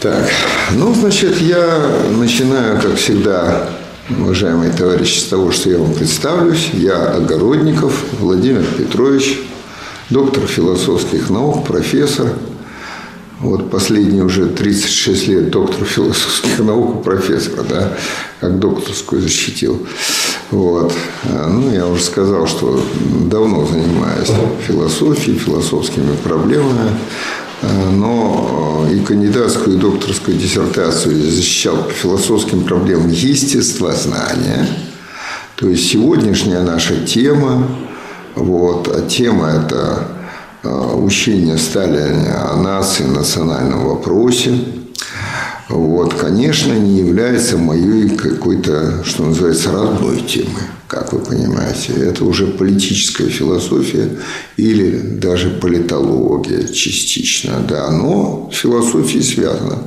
Так, ну, значит, я начинаю, как всегда, уважаемые товарищи, с того, что я вам представлюсь. Я Огородников Владимир Петрович, доктор философских наук, профессор. Вот последние уже 36 лет доктор философских наук, профессор, да, как докторскую защитил. Вот. Ну, я уже сказал, что давно занимаюсь философией, философскими проблемами. Э, но э, и кандидатскую, и докторскую диссертацию защищал по философским проблемам естествознания. То есть сегодняшняя наша тема, вот, а тема это э, учение Сталина о нации, национальном вопросе, вот, конечно, не является моей какой-то, что называется, родной темой как вы понимаете. Это уже политическая философия или даже политология частично. Да, но с философией связано.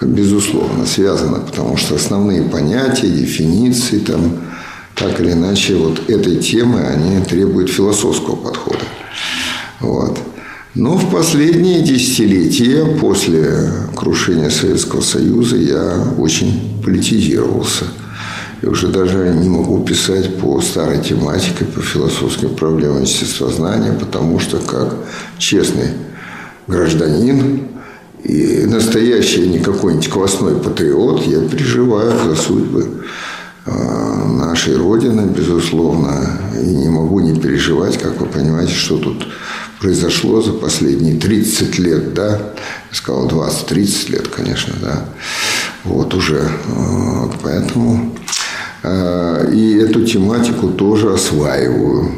Безусловно, связано, потому что основные понятия, дефиниции, там, так или иначе, вот этой темы, они требуют философского подхода. Вот. Но в последние десятилетия после крушения Советского Союза я очень политизировался – я уже даже не могу писать по старой тематике, по философским проблемам естествознания, потому что как честный гражданин и настоящий не какой-нибудь квасной патриот, я переживаю за судьбы а, нашей Родины, безусловно, и не могу не переживать, как вы понимаете, что тут произошло за последние 30 лет, да, я сказал 20-30 лет, конечно, да, вот уже, поэтому Э, и эту тематику тоже осваиваю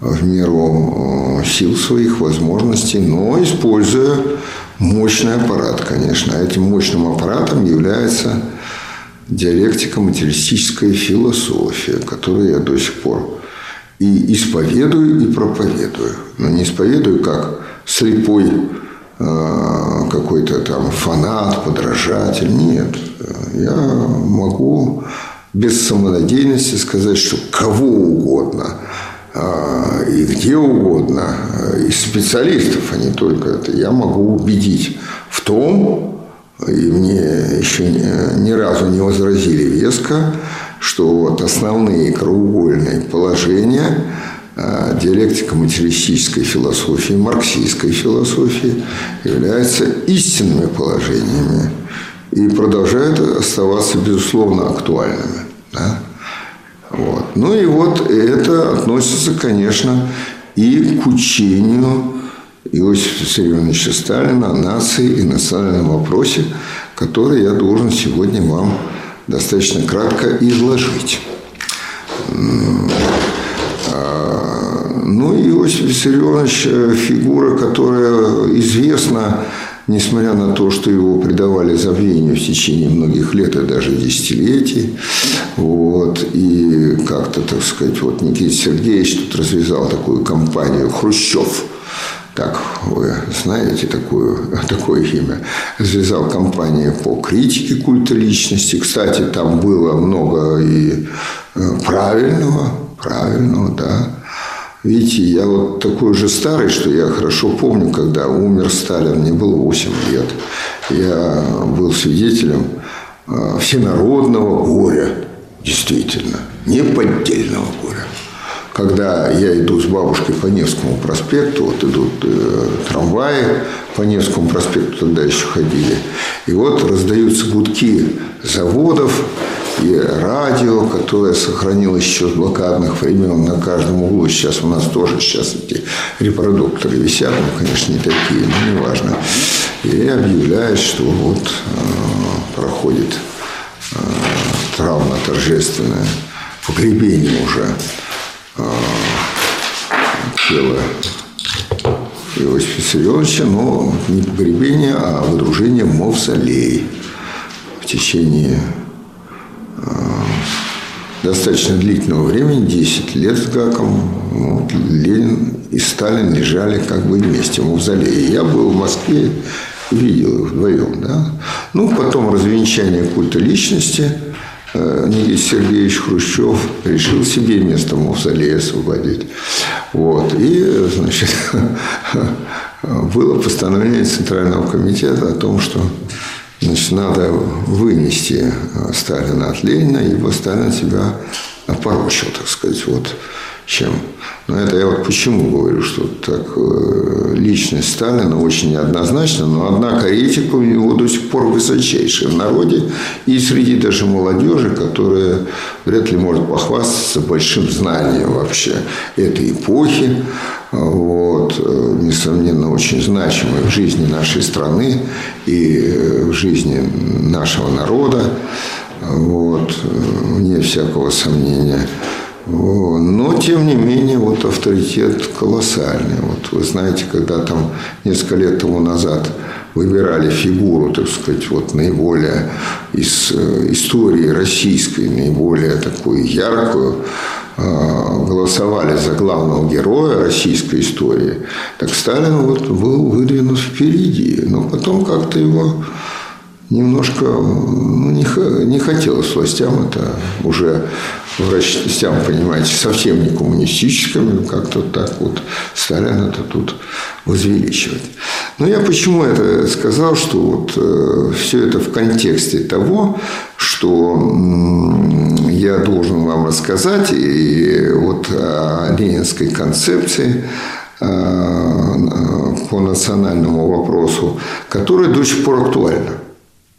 в меру э, сил своих, возможностей, но используя мощный аппарат, конечно. Этим мощным аппаратом является диалектика материалистическая философия, которую я до сих пор и исповедую, и проповедую. Но не исповедую как слепой э, какой-то там фанат, подражатель. Нет. Я могу без самонадеянности сказать, что кого угодно а, и где угодно, а, из специалистов, а не только это, я могу убедить в том, и мне еще ни разу не возразили веско, что вот основные краеугольные положения а, диалектика материалистической философии, марксистской философии являются истинными положениями и продолжают оставаться, безусловно, актуальными. Да? Вот. Ну и вот это относится, конечно, и к учению Иосифа Виссарионовича Сталина о нации и национальном вопросе, который я должен сегодня вам достаточно кратко изложить. Ну, Иосиф Виссарионович – фигура, которая известна несмотря на то, что его предавали забвению в течение многих лет и даже десятилетий. Вот, и как-то, так сказать, вот Никита Сергеевич тут развязал такую кампанию «Хрущев», так вы знаете такую, такое имя, развязал кампанию по критике культа личности. Кстати, там было много и э, правильного, правильного, да. Видите, я вот такой же старый, что я хорошо помню, когда умер Сталин, мне было 8 лет. Я был свидетелем а, всенародного горя, действительно, неподдельного горя. Когда я иду с бабушкой по Невскому проспекту, вот идут э, трамваи по Невскому проспекту, тогда еще ходили, и вот раздаются гудки заводов, и радио, которое сохранилось еще с блокадных времен на каждом углу. Сейчас у нас тоже сейчас эти репродукторы висят, ну, конечно, не такие, но неважно. И объявляют, что вот э, проходит э, травма торжественная, погребение уже тела Иосифа Виссарионовича, но не погребение, а выдружение в мавзолей в течение достаточно длительного времени, 10 лет с Гаком, вот, Ленин и Сталин лежали как бы вместе в мавзолее. Я был в Москве, видел их вдвоем. Да? Ну, потом развенчание культа личности, э, Никита Сергеевич Хрущев решил себе место в мавзолее освободить. Вот. И, значит, было постановление Центрального комитета о том, что значит, надо вынести Сталина от Ленина, ибо Сталин себя опорочил, так сказать, вот чем. Но это я вот почему говорю, что так э, личность Сталина очень неоднозначна, но однако этика у него до сих пор высочайшая в народе и среди даже молодежи, которая вряд ли может похвастаться большим знанием вообще этой эпохи, вот, э, несомненно, очень значимой в жизни нашей страны и э, в жизни нашего народа, вот, вне всякого сомнения. Но, тем не менее, вот авторитет колоссальный. Вот вы знаете, когда там несколько лет тому назад выбирали фигуру, так сказать, вот наиболее из э, истории российской, наиболее такую яркую, э, голосовали за главного героя российской истории, так Сталин вот был выдвинут впереди. Но потом как-то его немножко ну, не, не хотелось властям это уже властям, понимаете, совсем не коммунистическими, как-то так вот Сталин это тут возвеличивать. Но я почему это сказал, что вот э, все это в контексте того, что э, я должен вам рассказать и вот о ленинской концепции э, по национальному вопросу, которая до сих пор актуальна.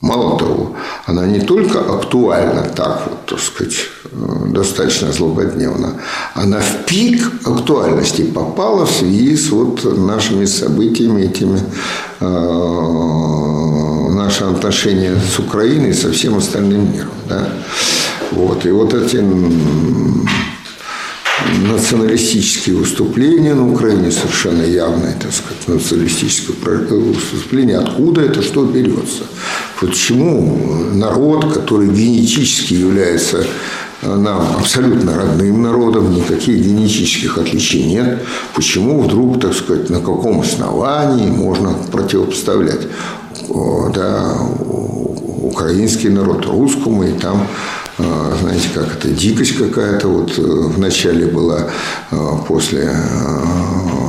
Мало того, она не только актуальна так вот, так сказать, э, достаточно злободневно, она в пик актуальности попала в связи с вот нашими событиями, этими э, наши отношения с Украиной и со всем остальным миром. Да? Вот. И вот эти националистические выступления на Украине, совершенно явное, так сказать, националистическое выступление, откуда это, что берется. Почему народ, который генетически является э, нам абсолютно родным народом, никаких генетических отличий нет. Почему вдруг, так сказать, на каком основании можно противопоставлять да, украинский народ русскому и там знаете, как это, дикость какая-то вот э, в начале была а, после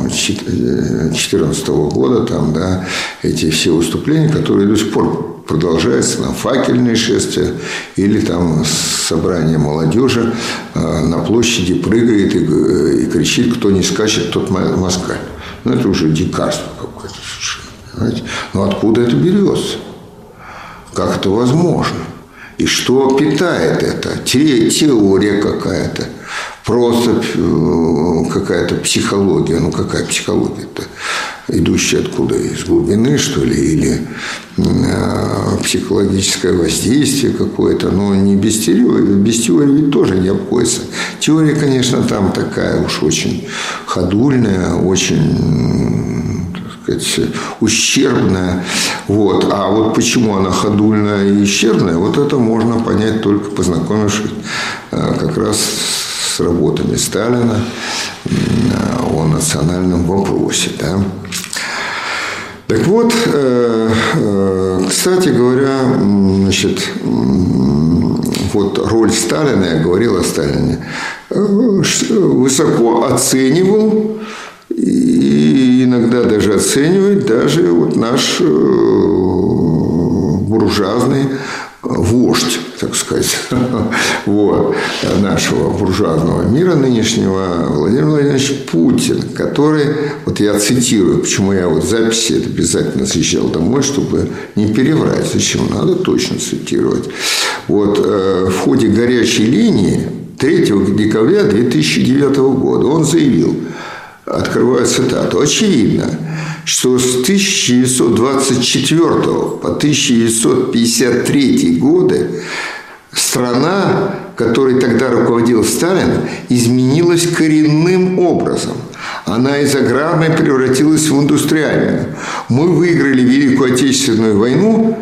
2014 а, года, там, да, эти все выступления, которые до сих пор продолжаются, на факельные шествия или там собрание молодежи на площади прыгает и, э, и кричит, кто не скачет, тот москаль. Ну, это уже дикарство какое-то совершенно. Понимаете? Но откуда это берется? Как это возможно? И что питает это? Теория какая-то. Просто э, какая-то психология. Ну, какая психология-то? Идущая откуда? Из глубины, что ли? Или э, психологическое воздействие какое-то? Но не без теории. Без теории ведь тоже не обходится. Теория, конечно, там такая уж очень ходульная, очень сказать, ущербная. Вот. А вот почему она ходульная и ущербная, вот это можно понять только познакомившись э, как раз с работами Сталина о национальном вопросе. Да? Так вот, э, э, кстати говоря, значит, вот роль Сталина, я говорил о Сталине, высоко оценивал и иногда даже оценивает даже вот наш э, буржуазный вождь, так сказать, вот, нашего буржуазного мира нынешнего Владимир Владимирович Путин, который, вот я цитирую, почему я вот записи это обязательно съезжал домой, чтобы не переврать, зачем надо точно цитировать. Вот э, в ходе горячей линии 3 декабря 2009 года он заявил – открываю цитату, очевидно, что с 1924 по 1953 годы страна, которой тогда руководил Сталин, изменилась коренным образом. Она из аграрной превратилась в индустриальную. Мы выиграли Великую Отечественную войну,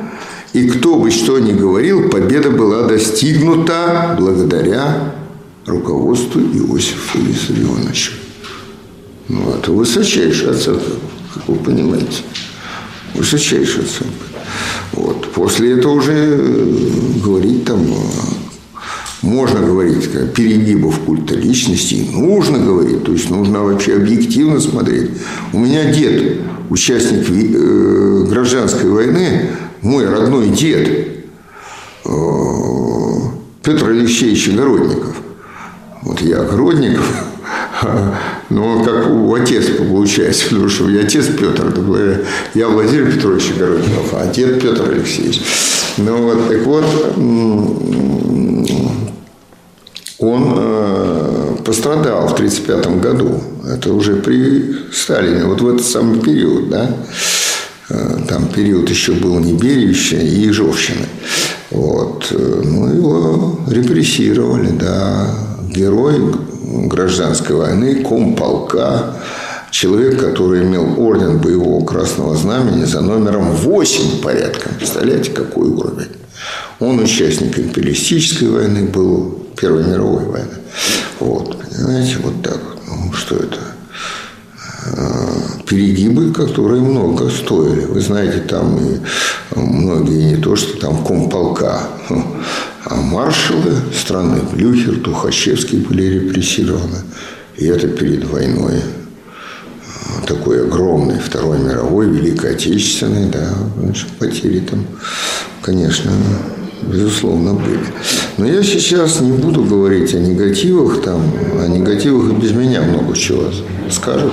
и кто бы что ни говорил, победа была достигнута благодаря руководству Иосифа Виссарионовича. Это высочайшая оценка, как вы понимаете. Высочайшая оценка. Вот. После этого уже э, говорить там можно говорить перегибов культа личности, нужно говорить, то есть нужно вообще объективно смотреть. У меня дед, участник э, гражданской войны, мой родной дед, э, Петр Алексеевич Огородников. Вот я Огородников, ну, как у отец получается, потому что я отец Петр, я Владимир Петрович Огородников, а дед Петр Алексеевич. Ну вот, так вот, он э, пострадал в 1935 году. Это уже при Сталине, вот в этот самый период, да. Э, там период еще был Неберевича и Ежовщины. Вот. Э, ну, его репрессировали, да. Герой гражданской войны, комполка, человек, который имел орден боевого красного знамени за номером 8 порядком. Представляете, какой уровень? Он участник империалистической войны был, Первой мировой войны. Вот, понимаете, вот так. Ну, что это? А, перегибы, которые много стоили. Вы знаете, там и многие не то, что там комполка, а маршалы страны Блюхер, Тухачевский были репрессированы. И это перед войной такой огромный Второй мировой, Великой Отечественной, да, потери там, конечно, безусловно, были. Но я сейчас не буду говорить о негативах, там, о негативах и без меня много чего скажут,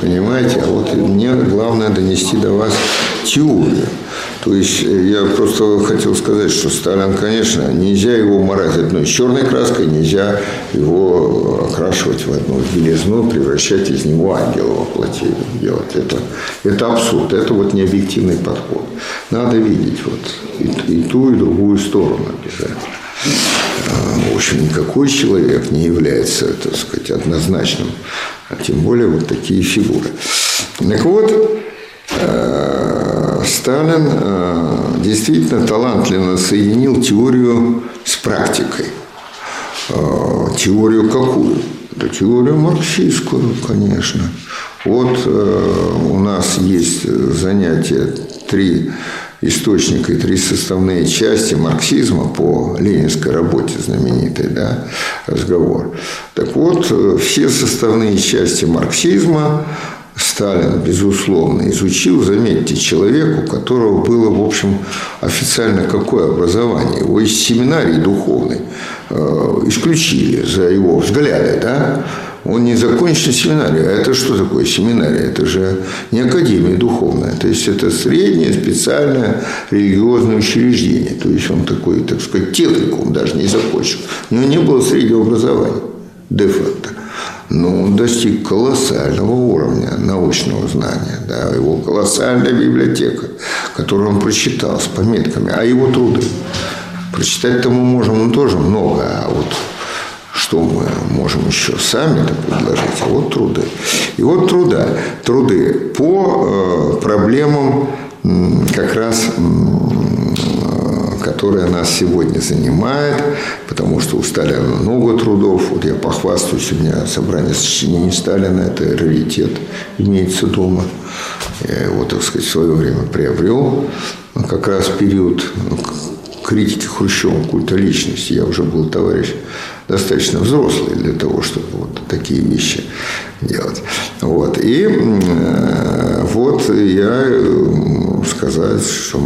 понимаете, а вот мне главное донести до вас теорию. То есть э, я просто хотел сказать, что Сталин, конечно, нельзя его морать одной черной краской, нельзя его окрашивать в одну белизну, превращать из него ангела во плоти делать. Это, это абсурд, это вот не объективный подход. Надо видеть вот и, и ту, и другую сторону обязательно. А, в общем, никакой человек не является, так сказать, однозначным, а тем более вот такие фигуры. Так вот, Э, Сталин э, действительно талантливо соединил теорию с практикой. Э, теорию какую? Да теорию марксистскую, конечно. Вот у нас есть занятие три источника и три составные части марксизма по ленинской работе знаменитой, да, разговор. Так вот, все составные части марксизма Сталин, безусловно, изучил, заметьте, человеку, у которого было, в общем, официально какое образование. Его из семинарии духовной э, исключили за его взгляды, да? Он не закончил семинарию. А это что такое семинария? Это же не академия духовная. То есть, это среднее специальное религиозное учреждение. То есть, он такой, так сказать, техникум даже не закончил. У него не было среднего образования де-факто ну, он достиг колоссального уровня научного знания. Да, его колоссальная библиотека, которую он прочитал с пометками, а его труды. Прочитать-то мы можем ну, тоже много, а вот что мы можем еще сами предложить, а вот труды. И вот труда, труды по э, проблемам как раз которая нас сегодня занимает, потому что у Сталина много трудов. Вот я похвастаюсь, у меня собрание сочинений Сталина, это раритет, имеется дома. Я его, так сказать, в свое время приобрел. Как раз период критики Хрущева, культа личности. Я уже был товарищ достаточно взрослый для того, чтобы вот такие вещи делать. Вот. И э, вот я сказать, что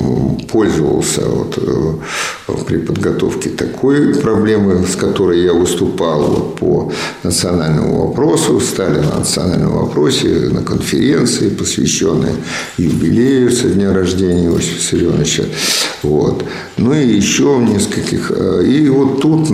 пользовался вот э, при подготовке такой проблемы, с которой я выступал вот по национальному вопросу, стали на национальном вопросе на конференции, посвященной юбилею со дня рождения Иосифа Виссарионовича. Вот. Ну и еще в нескольких. Э, и вот тут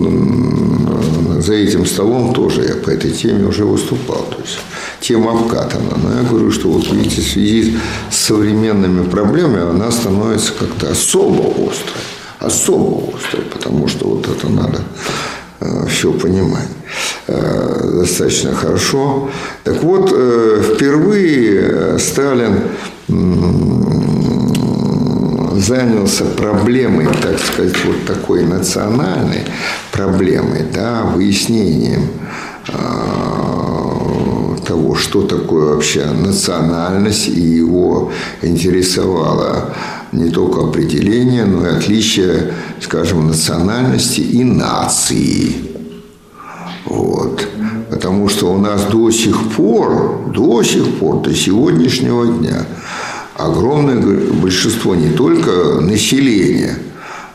за этим столом тоже я по этой теме уже выступал. То есть тема обкатана. Но я говорю, что вот видите, в связи с современными проблемами она становится как-то особо острой. Особо острой, потому что вот это надо э, все понимать э, достаточно хорошо. Так вот, э, впервые Сталин занялся проблемой, так сказать, вот такой национальной проблемой, да, выяснением того, что такое вообще национальность, и его интересовало не только определение, но и отличие, скажем, национальности и нации. Вот. Потому что у нас до сих пор, до сих пор, до сегодняшнего дня огромное большинство не только населения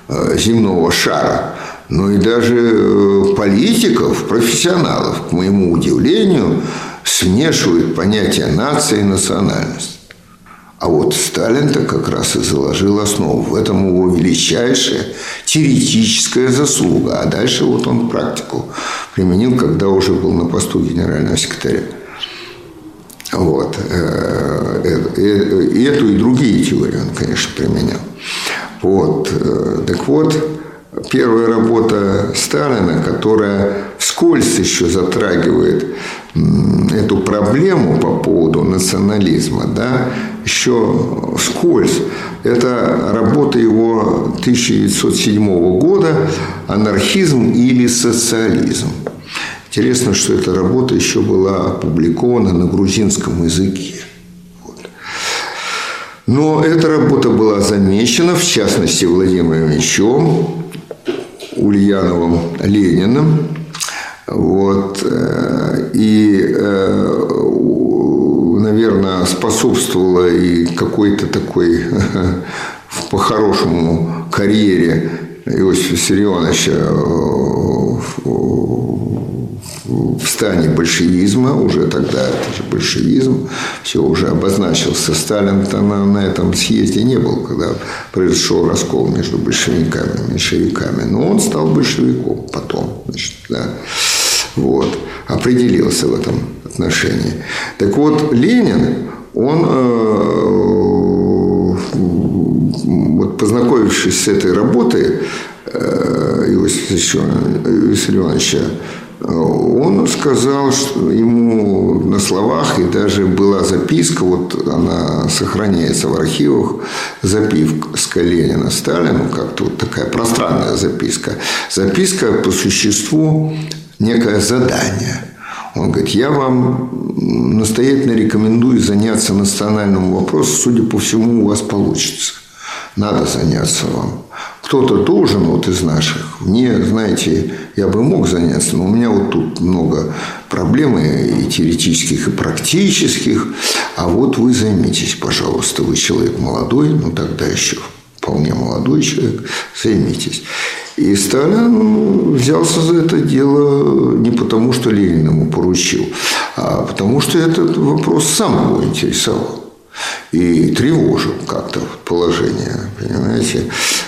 э, земного шара, но и даже э, политиков, профессионалов, к моему удивлению, смешивают понятия нации и национальность. А вот Сталин-то как раз и заложил основу. В этом его величайшая теоретическая заслуга. А дальше вот он практику применил, когда уже был на посту генерального секретаря. Вот. Э, э, и эту, и другие теории он, конечно, применял. Вот. Так вот, первая работа Сталина, которая вскользь еще затрагивает эту проблему по поводу национализма, да, еще вскользь. Это работа его 1907 года «Анархизм или социализм». Интересно, что эта работа еще была опубликована на грузинском языке. Но эта работа была замечена, в частности, Владимиром Ильичем, Ульяновым Лениным. Вот. Э, и, э, наверное, способствовала и какой-то такой по-хорошему карьере Иосифа Сирионовича э, в стане большевизма, уже тогда это же большевизм, все уже обозначился. Сталин-то на, на этом съезде не был, когда произошел раскол между большевиками и меньшевиками. Но он стал большевиком потом, значит, да. Вот. Определился в этом отношении. Так вот, Ленин, он, э, вот познакомившись с этой работой э, Иосифа Виссарионовича, он сказал, что ему на словах, и даже была записка, вот она сохраняется в архивах, записка Ленина Сталину, как-то вот такая пространная записка. Записка по существу некое задание. Он говорит, я вам настоятельно рекомендую заняться национальным вопросом, судя по всему, у вас получится. Надо заняться вам. Кто-то должен вот из наших. Мне, знаете, я бы мог заняться, но у меня вот тут много проблем и теоретических, и практических. А вот вы займитесь, пожалуйста. Вы человек молодой, ну тогда еще вполне молодой человек, займитесь. И Сталин взялся за это дело не потому, что Ленин ему поручил, а потому что этот вопрос сам его интересовал и тревожил как-то положение, понимаете?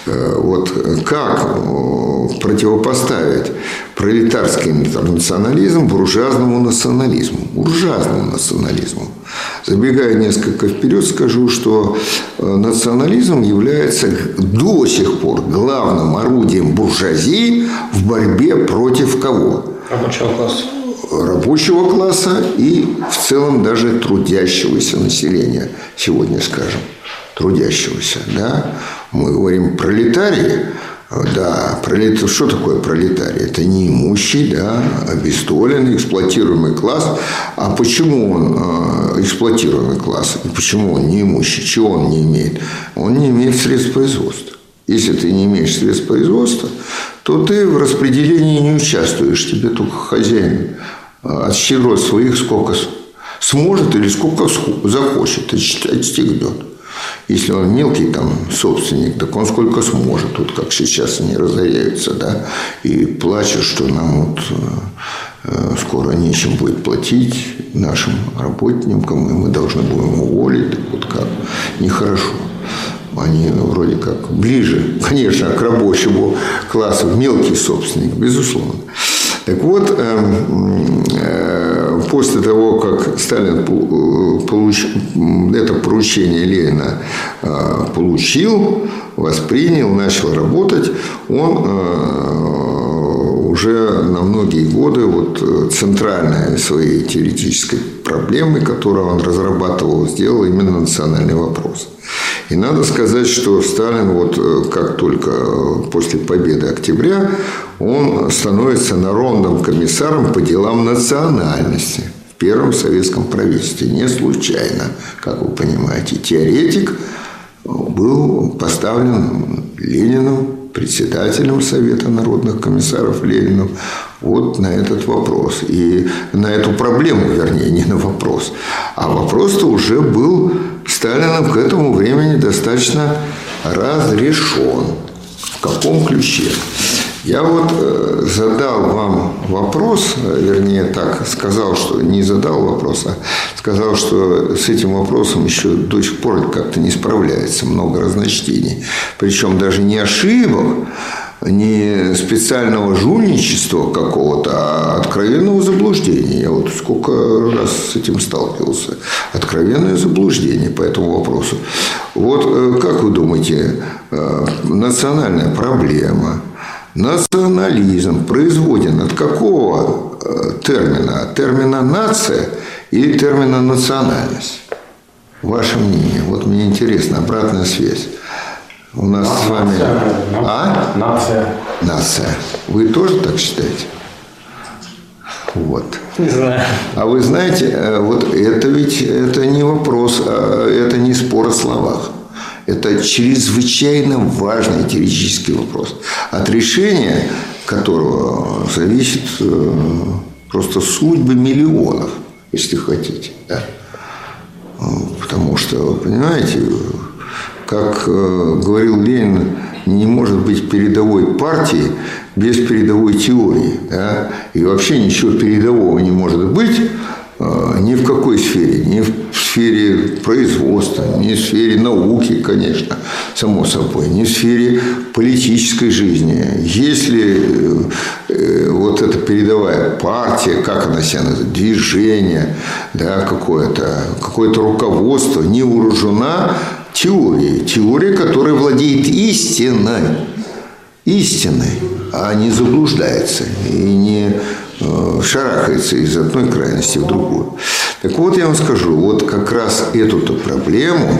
Э, вот как э, противопоставить пролетарский интернационализм буржуазному национализму? Буржуазному национализму. Забегая несколько вперед, скажу, что э, национализм является до сих пор главным орудием буржуазии в борьбе против кого? Рабочего класса рабочего класса и в целом даже трудящегося населения, сегодня скажем, трудящегося. Да? Мы говорим пролетарии, да, пролет... что такое пролетарий? Это неимущий, да, обездоленный, эксплуатируемый класс. А почему он э, эксплуатируемый класс? И почему он неимущий? Чего он не имеет? Он не имеет средств производства. Если ты не имеешь средств производства, то ты в распределении не участвуешь. Тебе только хозяин от щедрот своих сколько сможет или сколько захочет, отстегнет. Если он мелкий там собственник, так он сколько сможет. Тут как сейчас они разоряются, да, и плачут, что нам вот э, скоро нечем будет платить нашим работникам, и мы должны будем уволить. Вот как нехорошо. Они вроде как ближе, конечно, к рабочему классу, мелкий собственник, безусловно. Так вот, эм, э, после того, как Сталин э, получил это поручение Ленина э, получил, воспринял, начал работать, он уже на многие годы вот центральной своей теоретической проблемой, которую он разрабатывал, сделал именно национальный вопрос. И надо сказать, что Сталин, вот э, как только э, после победы октября, он становится народным комиссаром по делам национальности в первом советском правительстве. Не случайно, как вы понимаете. Теоретик, был поставлен Лениным, председателем Совета народных комиссаров Лениным, вот на этот вопрос. И на эту проблему, вернее, не на вопрос. А вопрос-то уже был Сталином к этому времени достаточно разрешен. В каком ключе? Я вот э, задал вам вопрос, вернее так, сказал, что не задал вопрос, а сказал, что с этим вопросом еще до сих пор как-то не справляется, много разночтений. Причем даже не ошибок, не специального жульничества какого-то, а откровенного заблуждения. Я вот сколько раз с этим сталкивался. Откровенное заблуждение по этому вопросу. Вот э, как вы думаете, э, национальная проблема, национализм производен от какого э, термина? От термина «нация» или термина «национальность»? Ваше мнение. Вот мне интересно, обратная связь. У нас а, с вами... Нация, а? Нация. Нация. Вы тоже так считаете? Вот. Не знаю. А вы знаете, э, вот это ведь это не вопрос, а это не спор о словах. Это чрезвычайно важный теоретический вопрос, от решения которого зависит э, просто судьбы миллионов, если хотите. Да? Потому что, понимаете, как э, говорил Ленин, не может быть передовой партии без передовой теории. Да? И вообще ничего передового не может быть э, ни в какой сфере, ни в сфере производства, ни в сфере науки, конечно, само собой, ни в сфере политической жизни. Если э, вот эта передовая партия, как она себя называет, движение, да, какое-то какое руководство не вооружена теории. Теория, которая владеет истиной. Истиной, а не заблуждается и не э, шарахается из одной крайности в другую. Так вот, я вам скажу, вот как раз эту-то проблему,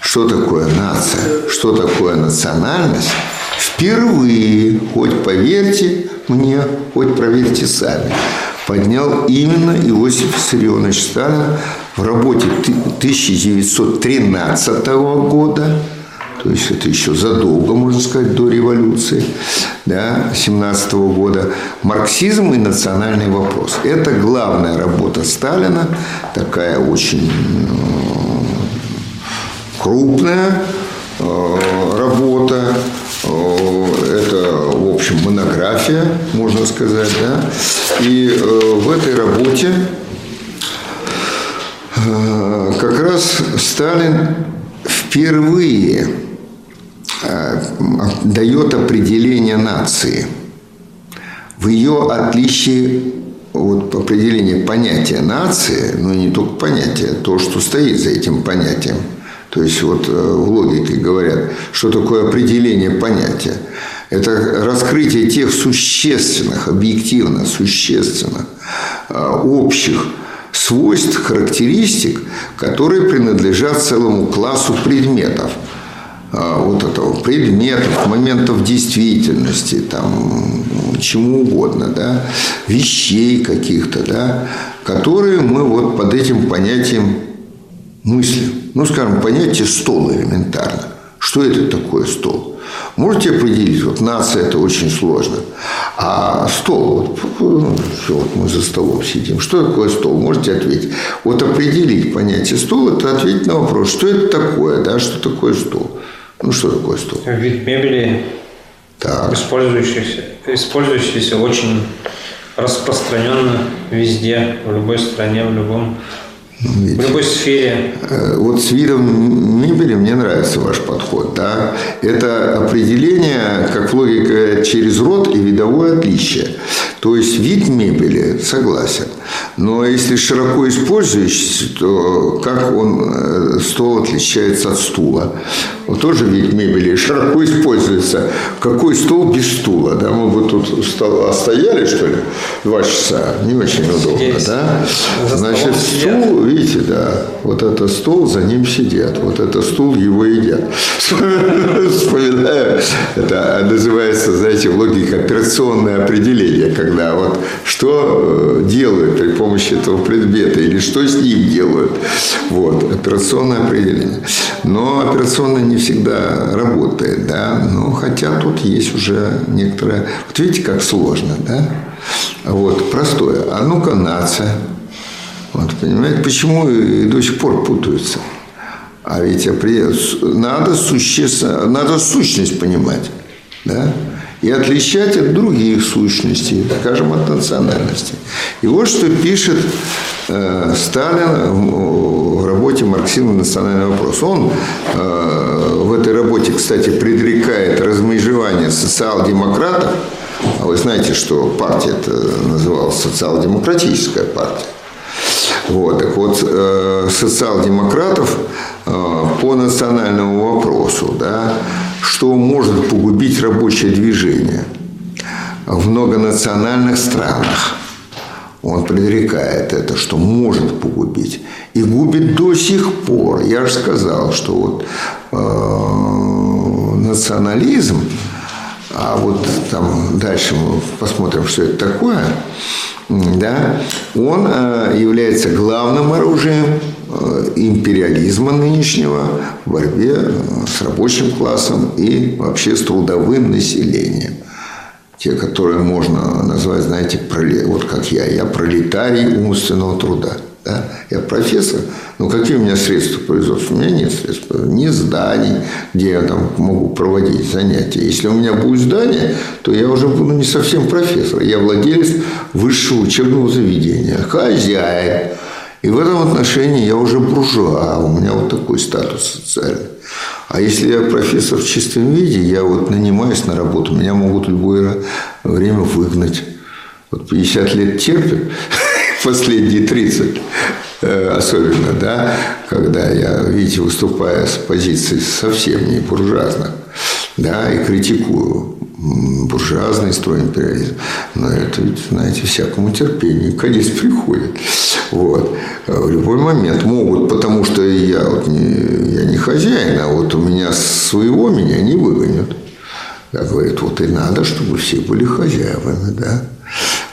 что такое нация, что такое национальность, впервые, хоть поверьте мне, хоть проверьте сами, поднял именно Иосиф Виссарионович Сталин в работе 1913 года, то есть это еще задолго, можно сказать, до революции, да, 17 года, «Марксизм и национальный вопрос». Это главная работа Сталина, такая очень крупная э, работа, э, это, в общем, монография, можно сказать, да, и э, в этой работе Э, как раз Сталин впервые э, дает определение нации. В ее отличие от определения понятия нации, но не только понятия, то, что стоит за этим понятием. То есть вот э, в логике говорят, что такое определение понятия. Это раскрытие тех существенных, объективно существенных, общих свойств, характеристик, которые принадлежат целому классу предметов. А, вот этого предметов, моментов действительности, там, чему угодно, да, вещей каких-то, да, которые мы вот под этим понятием мыслим. Ну, скажем, понятие стол элементарно. Что это такое стол? Можете определить, вот нация – это очень сложно. А стол, вот, ну, все, вот мы за столом сидим. Что такое стол? Можете ответить. Вот определить понятие стол – это ответить на вопрос, что это такое, да, что такое стол. Ну, что такое стол? Вид мебели, так. Использующийся, использующийся очень распространенно везде, в любой стране, в любом ведь, в любой сфере. Э, вот с видом мебели мне нравится ваш подход. Да? Это определение, как логика через род и видовое отличие. То есть вид мебели согласен. Но если широко используешь, то как он, э, стол отличается от стула? Вот тоже ведь мебели широко используется. Какой стол без стула? Да? Мы бы тут стола стояли, что ли, два часа. Не очень удобно, Здесь. да? Значит, стул, видите, да, вот это стол, за ним сидят. Вот это стул, его едят. Вспоминаю, это называется, знаете, логика операционное определение, когда вот что э, делают при помощи этого предмета или что с ним делают. Вот, операционное определение. Но операционное не всегда работает, да, но хотя тут есть уже некоторое... Вот видите, как сложно, да? Вот, простое. А ну-ка, нация. Вот, понимаете, почему и до сих пор путаются? А ведь надо, существенно, надо сущность понимать, да? И отличать от других сущностей, скажем, от национальности. И вот что пишет э, Сталин в работе «Марксизм и национальный вопрос». Он э, в этой работе, кстати, предрекает размежевание социал-демократов, а вы знаете, что партия это называлась социал-демократическая партия. Вот, так вот, э, социал-демократов э, по национальному вопросу, да, что может погубить рабочее движение в многонациональных странах. Он предрекает это, что может погубить. И губит до сих пор. Я же сказал, что вот э, национализм, а вот там дальше мы посмотрим, что это такое, да, он э, является главным оружием э, империализма нынешнего в борьбе э, с рабочим классом и вообще с трудовым населением. Те, которые можно назвать, знаете, вот как я, я пролетарий умственного труда. Да? Я профессор, но какие у меня средства производства? У меня нет средств. Ни зданий, где я там могу проводить занятия. Если у меня будет здание, то я уже буду не совсем профессор. Я владелец высшего учебного заведения, хозяин. И в этом отношении я уже буржуа, у меня вот такой статус социальный. А если я профессор в чистом виде, я вот нанимаюсь на работу, меня могут любое время выгнать. Вот 50 лет терпят, последние 30 э, особенно, да, когда я, видите, выступаю с позиции совсем не буржуазно, да, и критикую буржуазный строй империализм. Но это, знаете, всякому терпению конец приходит. Вот. В любой момент могут, потому что я, вот не, я не хозяин, а вот у меня своего меня не выгонят. Да, говорит, вот и надо, чтобы все были хозяевами, да.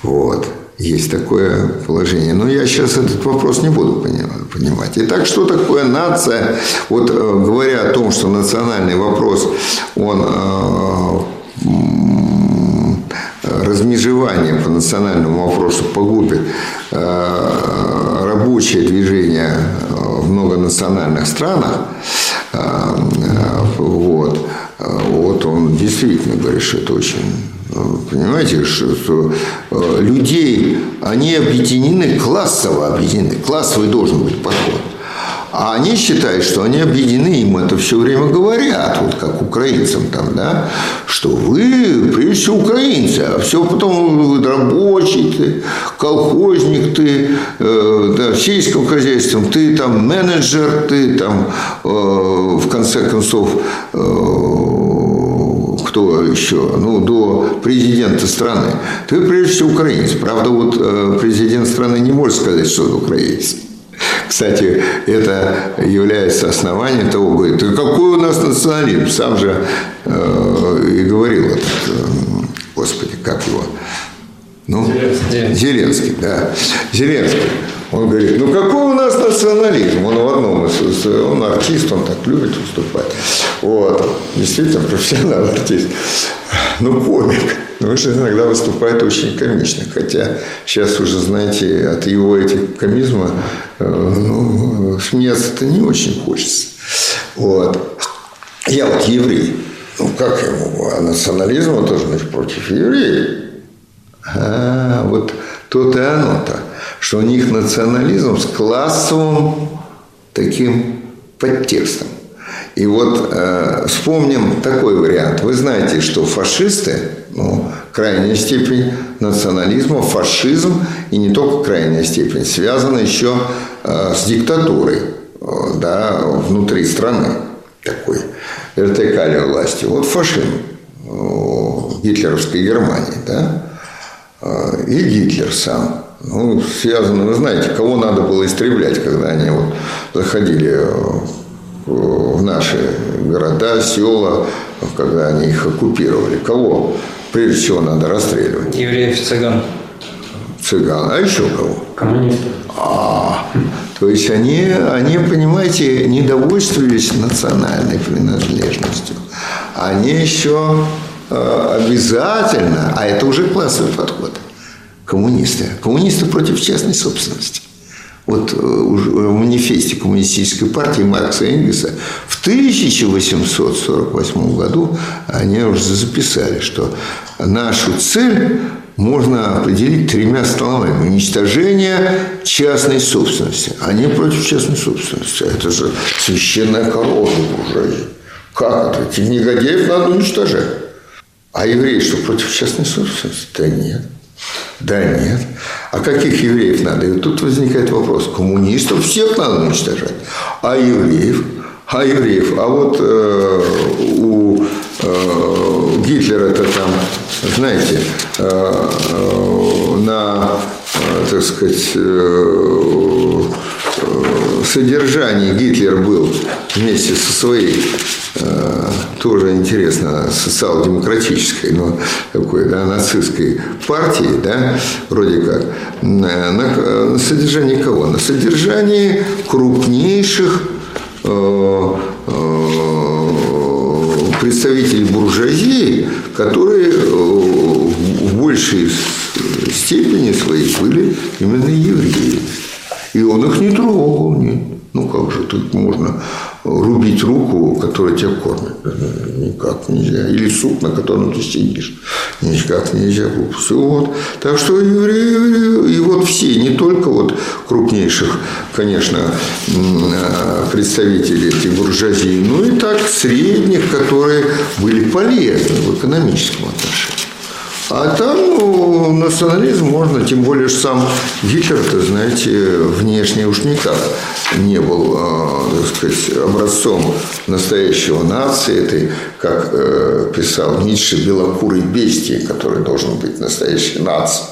Вот. Есть такое положение. Но я сейчас этот вопрос не буду понимать. Итак, что такое нация? Вот э, говоря о том, что национальный вопрос, он э, размежевание по национальному вопросу погубит э, рабочее движение в многонациональных странах, вот, вот он действительно говорит, что это очень Понимаете, что, что э, людей, они объединены, классово объединены. Классовый должен быть подход. А они считают, что они объединены, им это все время говорят, вот как украинцам там, да, что вы, прежде всего, украинцы, а все потом вы рабочий, ты, колхозник, ты, э, да, сельским хозяйством, ты там менеджер, ты там, э, в конце концов, э, кто еще, ну, до президента страны, ты прежде всего украинец. Правда, вот э, президент страны не может сказать, что он украинец. Кстати, это является основанием того, говорит, ты какой у нас национализм? Сам же э, и говорил, этот, э, господи, как его? Ну, Зеленский. Зеленский, да. Зеленский. Он говорит, ну какой у нас национализм? Он в одном из, он артист, он так любит выступать. Вот, действительно профессиональный артист. Ну, комик. Но же иногда выступает очень комично. Хотя сейчас уже, знаете, от его этих комизма э, ну, смеяться-то не очень хочется. Вот. Я вот еврей. Ну, как ему? А национализм он тоже значит, против евреев. А, вот то-то и оно-то что у них национализм с классовым таким подтекстом. И вот э, вспомним такой вариант. Вы знаете, что фашисты, ну, крайняя степень национализма, фашизм, и не только крайняя степень, связаны еще э, с диктатурой э, да, внутри страны такой. РТК власти. Вот фашизм гитлеровской Германии, да, и Гитлер сам. Ну, связано, вы знаете, кого надо было истреблять, когда они вот заходили в наши города, села, когда они их оккупировали. Кого прежде всего надо расстреливать? Евреев, цыган. Цыган. А еще кого? Коммунистов. А, то есть они, они, понимаете, не довольствовались национальной принадлежностью. Они еще э, обязательно, а это уже классовый подход, коммунисты. Коммунисты против частной собственности. Вот э, в манифесте Коммунистической партии Маркса и Энгельса в 1848 году они уже записали, что нашу цель можно определить тремя словами. Уничтожение частной собственности. Они против частной собственности. Это же священная корова буржуазии. Как это? Этих негодяев надо уничтожать. А евреи что, против частной собственности? Да нет. Да нет. А каких евреев надо? И тут возникает вопрос. Коммунистов всех надо уничтожать. А евреев? А евреев? А вот э, у э, Гитлера-то там, знаете, э, э, на, так сказать, э, э, содержании Гитлер был вместе со своей Э, тоже интересно, социал-демократической, но такой, да, нацистской партии, да, вроде как, на, на содержании кого? На содержании крупнейших э, э, представителей буржуазии, которые большей степени своей были именно евреи. И он их не трогал. Нет. Ну как же тут можно рубить руку, которая тебя кормит. Никак нельзя. Или суп, на котором ты сидишь. Никак нельзя. Все вот. Так что евреи, и вот все, не только вот крупнейших, конечно, представителей этих буржуазии, но и так средних, которые были полезны в экономическом отношении. А там ну, национализм можно, тем более, что сам Гитлер-то, знаете, внешне уж никак не был, э, так сказать, образцом настоящего нации, этой, как э, писал Ницше, белокурой бестии, который должен быть настоящей нацией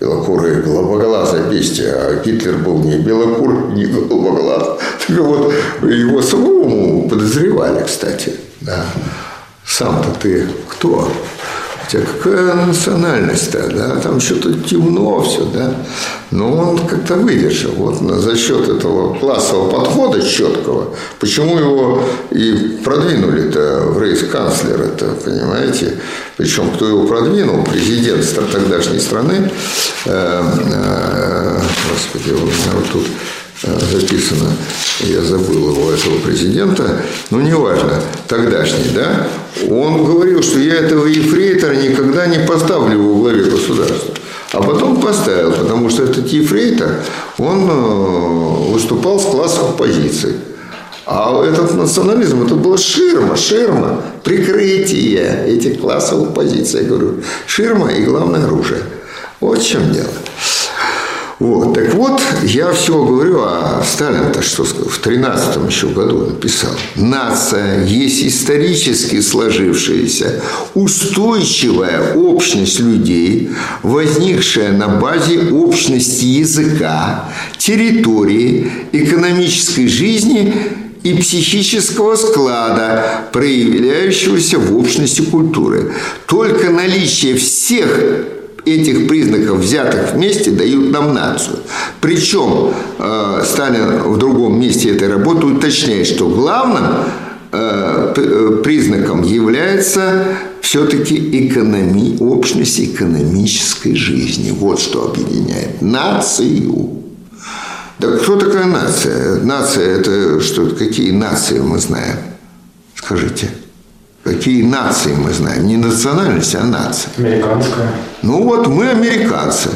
белокурые, голубоглазое бестия, а Гитлер был не белокур, не голубоглаз. Так вот, его самому подозревали, кстати. Да. Сам-то ты кто? Хотя какая национальность-то, да, там что-то темно все, да. Но он как-то выдержал. Вот за счет этого классового подхода четкого, почему его и продвинули-то в рейс-канцлер, это, понимаете? Причем, кто его продвинул, президент тогдашней страны, э, э, господи, у меня вот тут записано, я забыл его, этого президента, но неважно, тогдашний, да, он говорил, что я этого ефрейтора никогда не поставлю во главе государства. А потом поставил, потому что этот ефрейтор, он э, выступал с классовых позиций. А этот национализм, это была ширма, ширма, прикрытие этих классовых позиций. Я говорю, ширма и главное оружие. Вот в чем дело. Вот. Так вот, я все говорю, а Сталин-то что сказал? В 13 еще году написал. Нация есть исторически сложившаяся устойчивая общность людей, возникшая на базе общности языка, территории, экономической жизни и психического склада, проявляющегося в общности культуры. Только наличие всех этих признаков, взятых вместе, дают нам нацию. Причем э, Сталин в другом месте этой работы уточняет, что главным э, э, признаком является все-таки экономи, общность экономической жизни. Вот что объединяет нацию. Да кто такая нация? Нация – это что? Какие нации мы знаем? Скажите. Какие нации мы знаем? Не национальность, а нация. Американская. Ну вот мы американцы.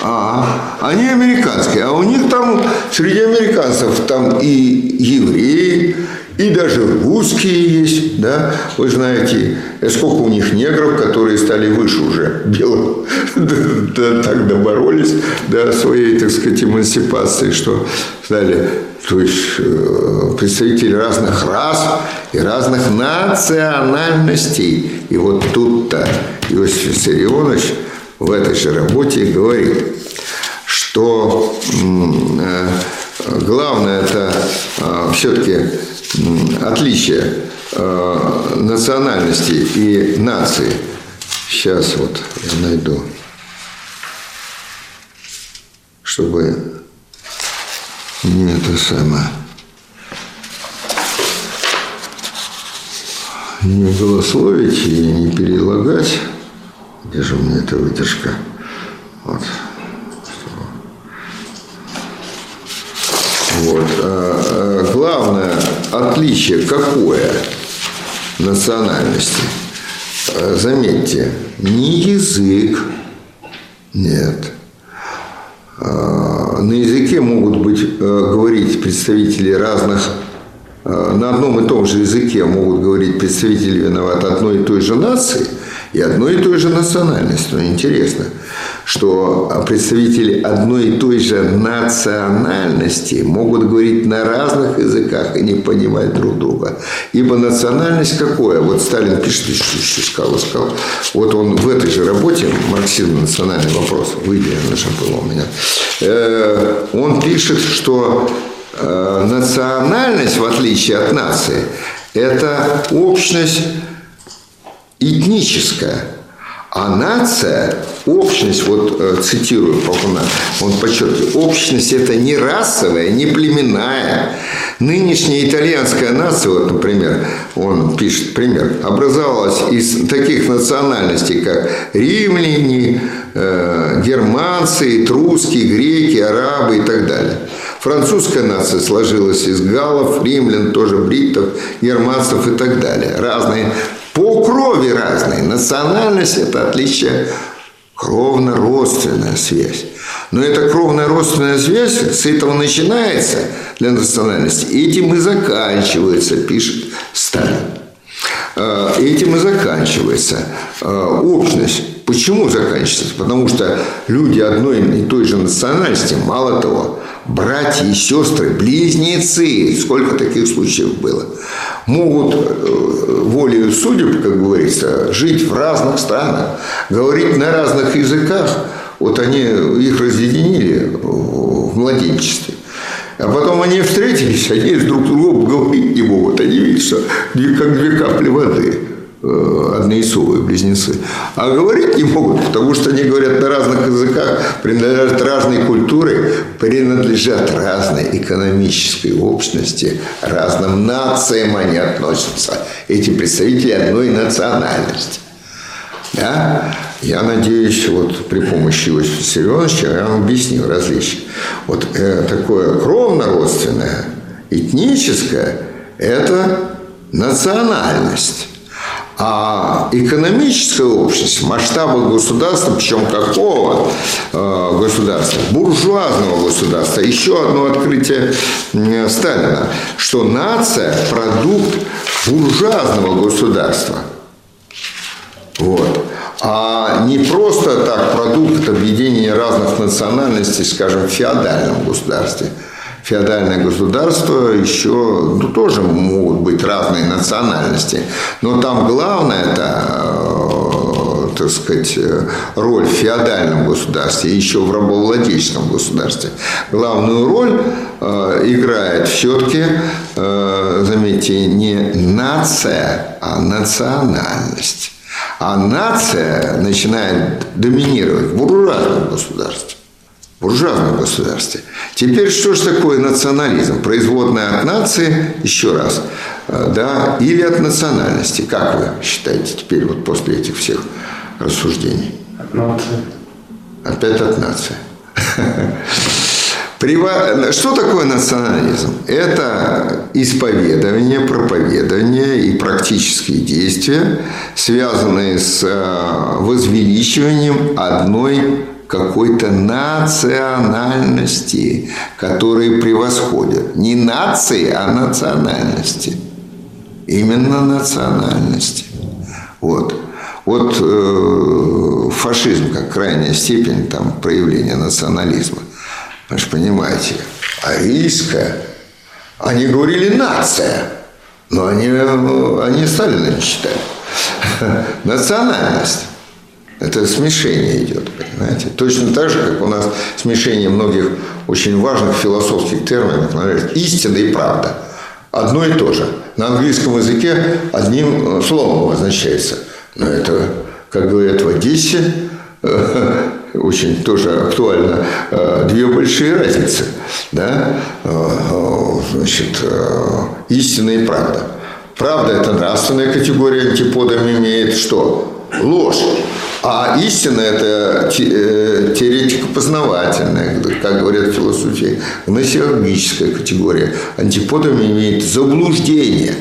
А, они американские. А у них там, среди американцев, там и евреи, и даже русские есть, да, вы знаете, сколько у них негров, которые стали выше уже белых, да, так доборолись до своей, так сказать, эмансипации, что стали, то есть, э, представители разных рас и разных национальностей. И вот тут-то Иосиф Виссарионович в этой же работе говорит, что э, главное это э, все-таки отличие э, национальности и нации. Сейчас вот я найду, чтобы не это самое. Не голословить и не перелагать. Где же у меня эта выдержка? Вот. Вот. А, а главное отличие какое национальности? А, заметьте, не язык, нет. А, на языке могут быть, э, говорить представители разных Э, на одном и том же языке могут говорить представители виноват одной и той же нации и одной и той же национальности. Но интересно, что представители одной и той же национальности могут говорить на разных языках и не понимать друг друга. Ибо национальность какое? Вот Сталин пишет, что сказал, сказал. Вот он в этой же работе, марксизм национальный вопрос, выйдя на было у меня, э, он пишет, что Э, национальность, в отличие от нации, это общность этническая. А нация, общность, вот э, цитирую Пахуна, он подчеркивает, общность это не расовая, не племенная. Нынешняя итальянская нация, вот, например, он пишет пример, образовалась из таких национальностей, как римляне, э, германцы, этруски, греки, арабы и так далее. Французская нация сложилась из галлов, римлян, тоже бритов, германцев и так далее. Разные, по крови разные. Национальность – это отличие кровно-родственная связь. Но эта кровно-родственная связь с этого начинается для национальности, этим и заканчивается, пишет Сталин. Э, этим и заканчивается э, общность. Почему заканчивается? Потому что люди одной и той же национальности, мало того, братья и сестры, близнецы, сколько таких случаев было, могут э, волею судеб, как говорится, жить в разных странах, говорить на разных языках. Вот они их разъединили в младенчестве. А потом они встретились, они друг другу говорить не могут. Они видят, что как две капли воды. Э, однояйцовые близнецы. А говорить не могут, потому что они говорят на разных языках, принадлежат разной культуре, принадлежат разной экономической общности, разным нациям они относятся. Эти представители одной национальности. Да? Я надеюсь, вот при помощи Иосифа Семеновича я вам объяснил различия. Вот э, такое кровно-родственное, этническое – это национальность. А экономическая общность, масштабы государства, причем какого э, государства? Буржуазного государства. Еще одно открытие э, Сталина, что нация – продукт буржуазного государства. Вот. А не просто так продукт объединения разных национальностей, скажем, в феодальном государстве – феодальное государство еще ну, тоже могут быть разные национальности. Но там главное это э, так сказать, роль в феодальном государстве, еще в рабовладельческом государстве. Главную роль э, играет все-таки, э, заметьте, не нация, а национальность. А нация начинает доминировать в буржуазном государстве буржуазном государстве. Теперь что же такое национализм? Производная от нации, еще раз, э, да, или от национальности? Как вы считаете теперь вот после этих всех рассуждений? От нации. Опять от нации. Что такое национализм? Это исповедование, проповедование и практические действия, связанные с э, возвеличиванием одной какой-то национальности, которые превосходят. Не нации, а национальности. Именно национальности. Вот. Вот э, фашизм как крайняя степень там, проявления национализма. Вы же понимаете, арийская, они говорили нация. Но они, они Сталина не считали. Национальность. Это смешение идет, понимаете? Точно так же, как у нас смешение многих очень важных философских терминов, например, истина и правда. Одно и то же. На английском языке одним э, словом обозначается. Но это, как говорят в Одессе, э, очень тоже актуально, э, две большие разницы. Да? Значит, истина и правда. Правда – это нравственная категория, антиподом имеет что? Ложь. А истина – это э, теоретико-познавательная, как говорят философии, гносеологическая категория. Антиподом имеет заблуждение.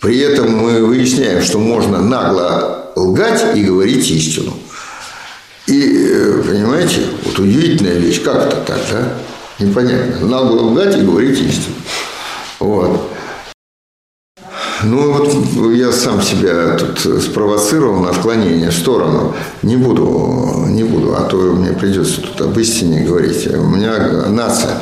При этом мы выясняем, что можно нагло лгать и говорить истину. И, э, понимаете, вот удивительная вещь, как это так, да? Непонятно. Нагло лгать и говорить истину. Вот. Ну, вот я сам себя тут спровоцировал на отклонение в сторону. Не буду, не буду, а то мне придется тут об истине говорить. У меня нация.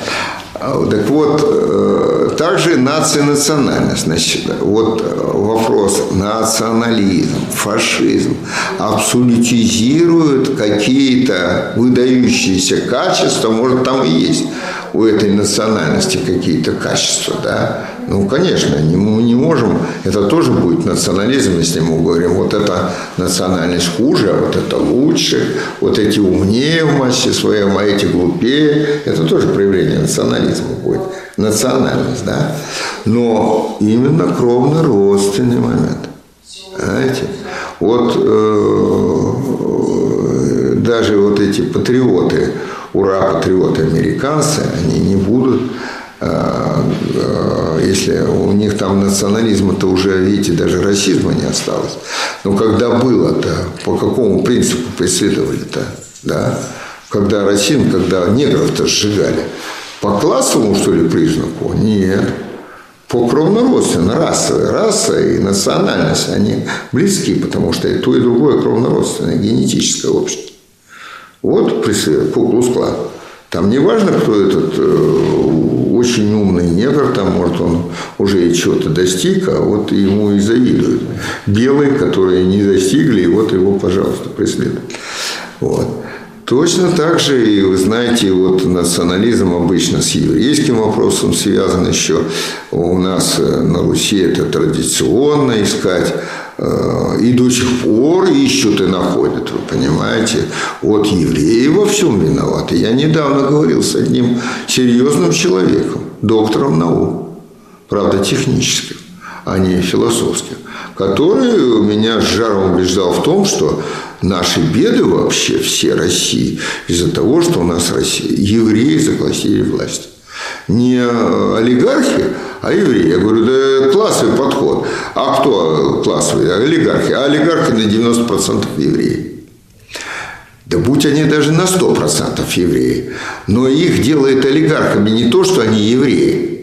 Так вот, э, также нация национальность. Значит, вот вопрос национализм, фашизм абсолютизирует какие-то выдающиеся качества, может, там и есть у этой национальности какие-то качества, да, ну, конечно, мы не можем, это тоже будет национализм, если мы говорим, вот эта национальность хуже, а вот это лучше, вот эти умнее в массе своем, а эти глупее. Это тоже проявление национализма будет. Национальность, да. Но именно кровно-родственный момент. Знаете? Вот э, даже вот эти патриоты, ура, патриоты американцы, они не будут если у них там национализма-то уже, видите, даже расизма не осталось. Но когда было-то, по какому принципу преследовали-то, да? Когда расизм, когда негров-то сжигали. По классовому, что ли, признаку? Нет. По кровнородственной, расовой. Раса и национальность, они близки, потому что и то, и другое кровнородственное, генетическое общество. Вот преследует Куклус-клан. Там не важно, кто этот э, очень умный негр, там, может, он уже и чего-то достиг, а вот ему и завидуют. Белые, которые не достигли, и вот его, пожалуйста, преследуют. Вот. Точно так же, и вы знаете, вот национализм обычно с еврейским вопросом связан еще. У нас э, на Руси это традиционно искать Э, и до сих пор ищут и находят, вы понимаете. Вот евреи во всем виноваты. Я недавно говорил с одним серьезным человеком, доктором наук, правда техническим, а не философским, который меня с жаром убеждал в том, что наши беды вообще все России из-за того, что у нас Россия, евреи загласили власть. Не олигархи, а евреи. Я говорю, да классовый подход. А кто классовый? Олигархи. А олигархи на 90% евреи. Да будь они даже на 100% евреи. Но их делает олигархами не то, что они евреи.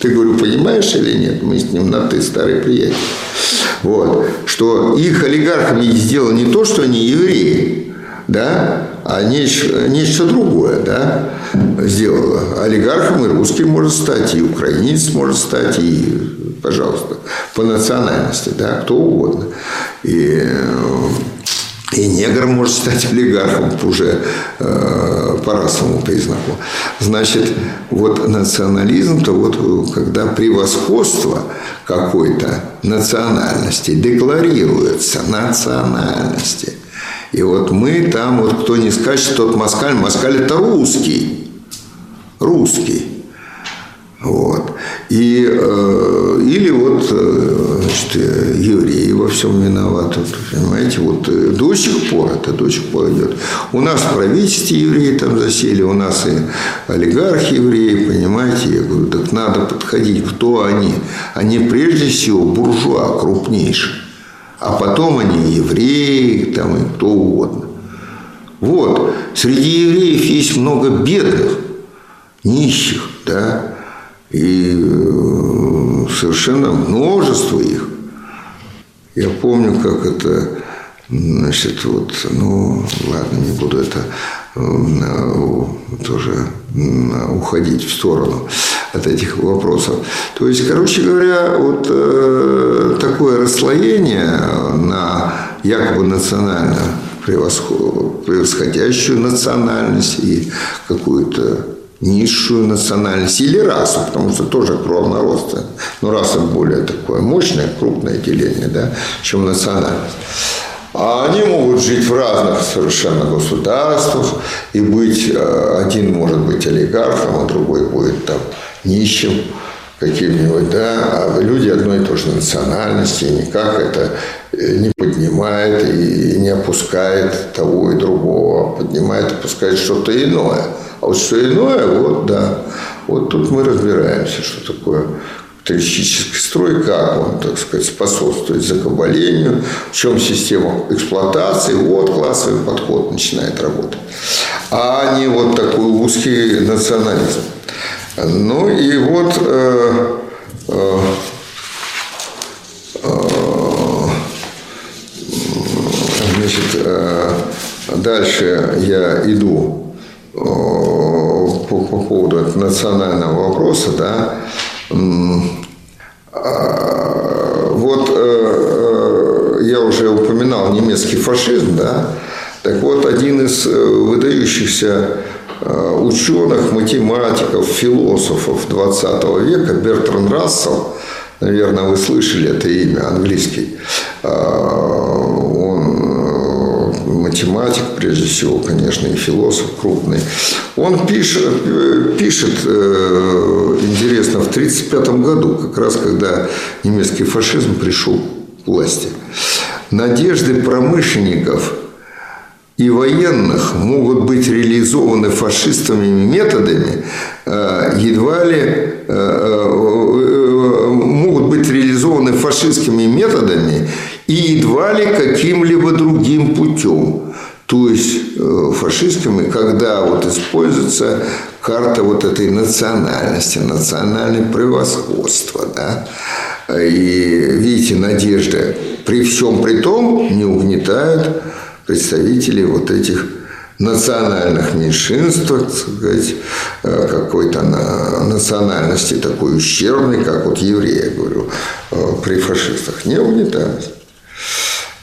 Ты, говорю, понимаешь или нет? Мы с ним на «ты» старый приятель. Вот. Что их олигархами сделано не то, что они евреи, да, а нечто, нечто другое, да, сделала. Олигархом и русский может стать, и украинец может стать, и, пожалуйста, по национальности, да, кто угодно. И, и негр может стать олигархом уже э, по расовому признаку. Значит, вот национализм-то вот когда превосходство какой-то национальности декларируется, национальности – и вот мы там, вот кто не скачет, тот москаль. Москаль – это русский. Русский. Вот. И, э, или вот э, значит, евреи во всем виноваты. Понимаете, вот э, до сих пор это до сих пор идет. У нас в правительстве евреи там засели, у нас и олигархи евреи, понимаете. Я говорю, так надо подходить, кто они. Они прежде всего буржуа крупнейшие а потом они евреи, там и кто угодно. Вот. Среди евреев есть много бедных, нищих, да, и э, совершенно множество их. Я помню, как это, значит, вот, ну, ладно, не буду это э, тоже уходить в сторону. от этих вопросов. То есть, короче говоря, вот э, такое расслоение на якобы национально превосходящую национальность и какую-то низшую национальность или расу, потому что тоже кровнородство. Но раса более такое мощное, крупное деление, да, чем национальность. А они могут жить в разных совершенно государствах и быть, э, один может быть олигархом, а другой будет там нищим каким-нибудь, да, а люди одной и той же национальности, никак это э, не поднимает и не опускает того и другого, а поднимает опускает что-то иное. А вот что иное, вот да, вот тут мы разбираемся, что такое туристический строй, как он, так сказать, способствует закабалению, в чем система эксплуатации, вот классовый подход начинает работать. А не вот такой узкий национализм. Ну и вот э, э, э, значит, э, дальше я иду э, по, по поводу национального вопроса, да, а, вот э, э, я уже упоминал немецкий фашизм, да, так вот один из э, выдающихся ученых, математиков, философов 20 века Бертран Рассел, наверное, вы слышали это имя, английский, математик, прежде всего, конечно, и философ крупный. Он пишет, пишет э, интересно, в 1935 году, как раз когда немецкий фашизм пришел к власти. Надежды промышленников и военных могут быть реализованы фашистскими методами, э, едва ли э, могут быть реализованы фашистскими методами и едва ли каким-либо другим путем. То есть э, фашистскими, когда вот используется карта вот этой национальности, национальное превосходство, да, и видите, надежда при всем при том не угнетают представителей вот этих национальных меньшинств, так сказать, э, какой-то национальности такой ущербной, как вот евреи, я говорю, э, при фашистах, не угнетались.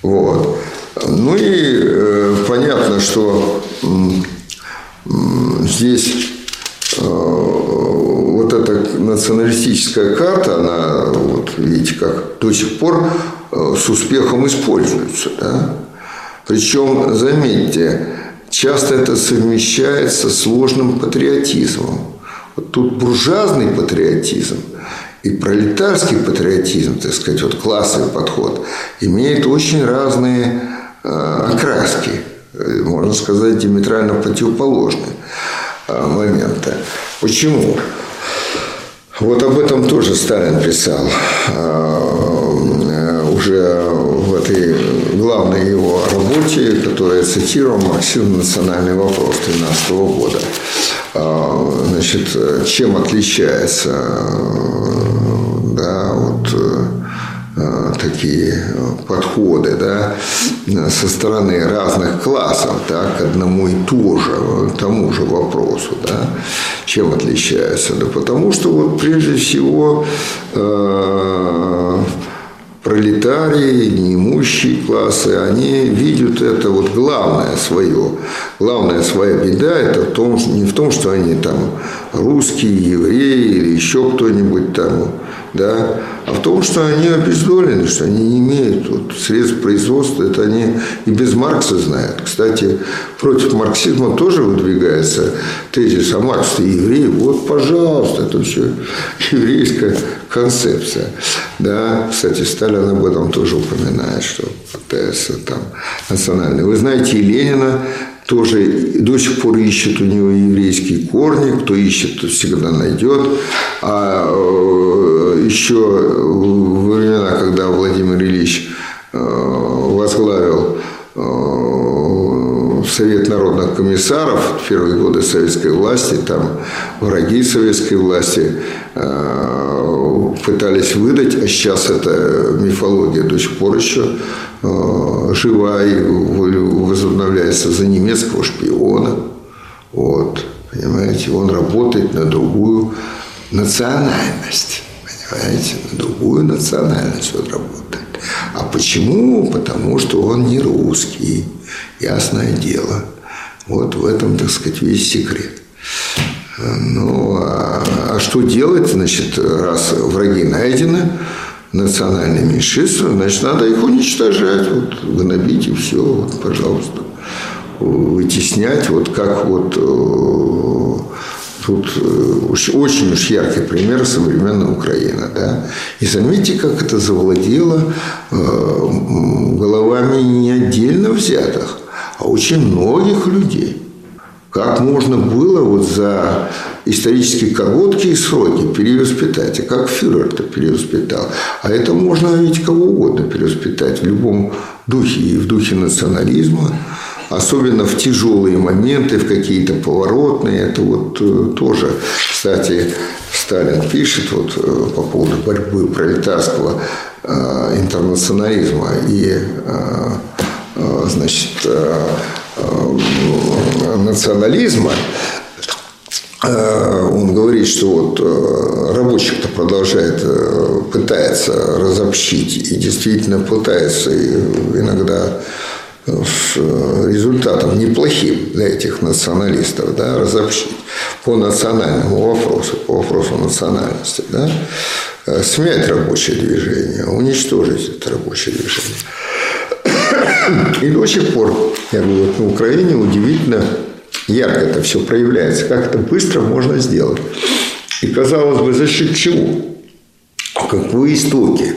Вот. Ну и э, понятно, что э, здесь э, вот эта националистическая карта, она, вот видите, как до сих пор э, с успехом используется. Да? Причем, заметьте, часто это совмещается с сложным патриотизмом. Вот тут буржуазный патриотизм – и пролетарский патриотизм, так сказать, вот классовый подход, имеет очень разные э, окраски, можно сказать, диаметрально противоположные э, моменты. Почему? Вот об этом тоже Сталин писал э, уже в этой главной его работе, которая цитировал «Марксизм. Национальный вопрос» 2013 года. Значит, чем отличается да, вот э, такие подходы да, со стороны разных классов да, к одному и то же, тому же вопросу. Да. Чем отличаются? Да потому что вот прежде всего э, пролетарии, неимущие классы, они видят это вот главное свое. Главная своя беда это в том, не в том, что они там русские, евреи или еще кто-нибудь там, да, а в том, что они обездолены, что они не имеют вот, средств производства, это они и без Маркса знают. Кстати, против марксизма тоже выдвигается тезис, а Маркс-то еврей, вот, пожалуйста, это все еврейская концепция. Да, кстати, Сталин об этом тоже упоминает, что пытается там национальный. Вы знаете, и Ленина тоже до сих пор ищет у него еврейские корни, кто ищет, тот всегда найдет. А э, еще в времена, когда Владимир Ильич э, возглавил э, Совет народных комиссаров в первые годы советской власти, там враги советской власти пытались выдать, а сейчас эта мифология до сих пор еще Э, жива и возобновляется за немецкого шпиона. Вот, понимаете, он работает на другую национальность. Понимаете? На другую национальность он работает. А почему? Потому что он не русский. Ясное дело. Вот в этом, так сказать, весь секрет. Ну, а, а что делать, значит, раз враги найдены, национальные меньшинства, значит, надо их уничтожать, вот, гнобить и все, вот, пожалуйста, вытеснять, вот как вот э, тут э, очень уж яркий пример современной Украины, да, и заметьте, как это завладело э, головами не отдельно взятых, а очень многих людей. Как можно было вот за исторически короткие сроки перевоспитать, а как фюрер это перевоспитал. А это можно ведь кого угодно перевоспитать в любом духе, и в духе национализма, особенно в тяжелые моменты, в какие-то поворотные. Это вот э, тоже, кстати, Сталин пишет вот э, по поводу борьбы пролетарского э, интернационализма и значит, национализма, он говорит, что вот рабочих-то продолжает, пытается разобщить и действительно пытается иногда с результатом неплохим для этих националистов, да, разобщить по национальному вопросу, по вопросу национальности, да, смять рабочее движение, уничтожить это рабочее движение. И до сих пор, я говорю, вот на Украине удивительно ярко это все проявляется, как это быстро можно сделать. И казалось бы, за счет чего? Какие истоки?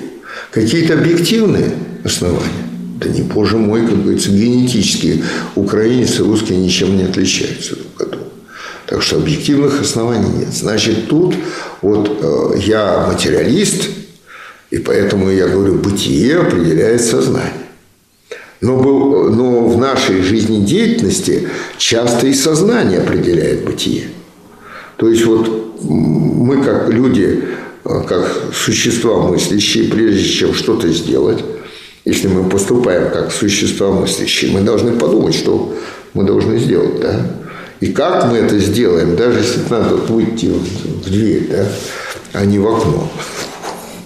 Какие-то объективные основания? Да не, боже мой, как говорится, генетически украинец и русский ничем не отличаются друг от друга. Так что объективных оснований нет. Значит, тут вот э, я материалист, и поэтому я говорю, бытие определяет сознание. Но, был, но в нашей жизнедеятельности часто и сознание определяет бытие. То есть вот мы как люди, как существа мыслящие, прежде чем что-то сделать, если мы поступаем как существа мыслящие, мы должны подумать, что мы должны сделать, да? И как мы это сделаем, даже если надо выйти в дверь, да, а не в окно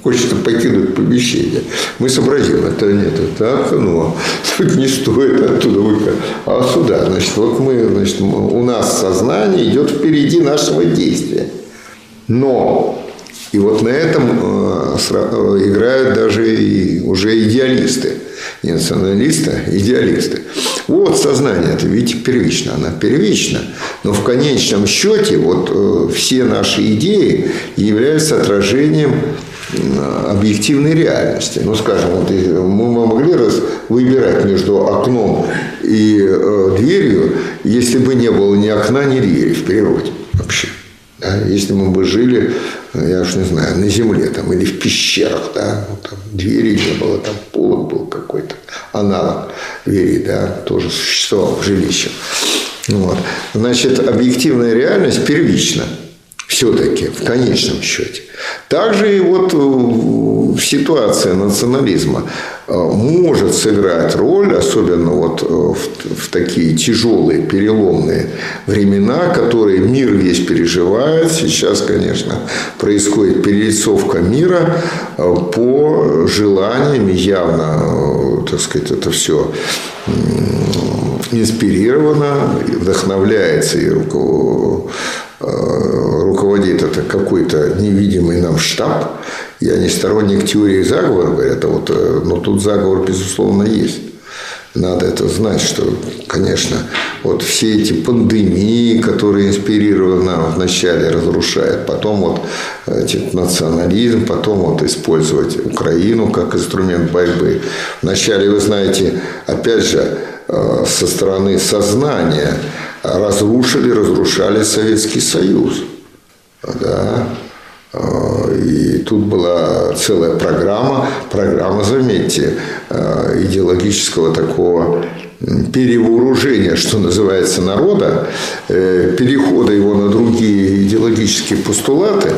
хочется покинуть помещение. Мы сообразим, это нет, это окно. Тут не стоит оттуда выходить. А сюда, значит, вот мы, значит, у нас сознание идет впереди нашего действия. Но и вот на этом э, э, играют даже и уже идеалисты. Не националисты, а идеалисты. Вот сознание, это видите, первично. Она первична. Но в конечном счете вот э, все наши идеи являются отражением объективной реальности. Ну, скажем, вот мы могли раз выбирать между окном и дверью, если бы не было ни окна, ни двери в природе вообще. Да? Если мы бы жили, я уж не знаю, на земле там, или в пещерах, да, ну, там двери не было, там полок был какой-то, аналог двери, да, тоже существовал в жилище. Вот. Значит, объективная реальность первична все-таки в конечном счете. Также и вот в ситуации национализма э, может сыграть роль, особенно вот э, в, в такие тяжелые, переломные времена, которые мир весь переживает. Сейчас, конечно, происходит перелицовка мира э, по желаниям, явно, так сказать, это все инспирировано, вдохновляется и руководство Э, руководит это какой-то невидимый нам штаб. Я не сторонник теории заговора, говорят, а вот, э, но тут заговор, безусловно, есть. Надо это знать, что, конечно, вот все эти пандемии, которые инспирированы вначале разрушают, потом вот этот национализм, потом вот использовать Украину как инструмент борьбы. Вначале, вы знаете, опять же, э, со стороны сознания – разрушили, разрушали Советский Союз. Да. И тут была целая программа, программа, заметьте, идеологического такого перевооружения, что называется, народа, э, перехода его на другие идеологические постулаты,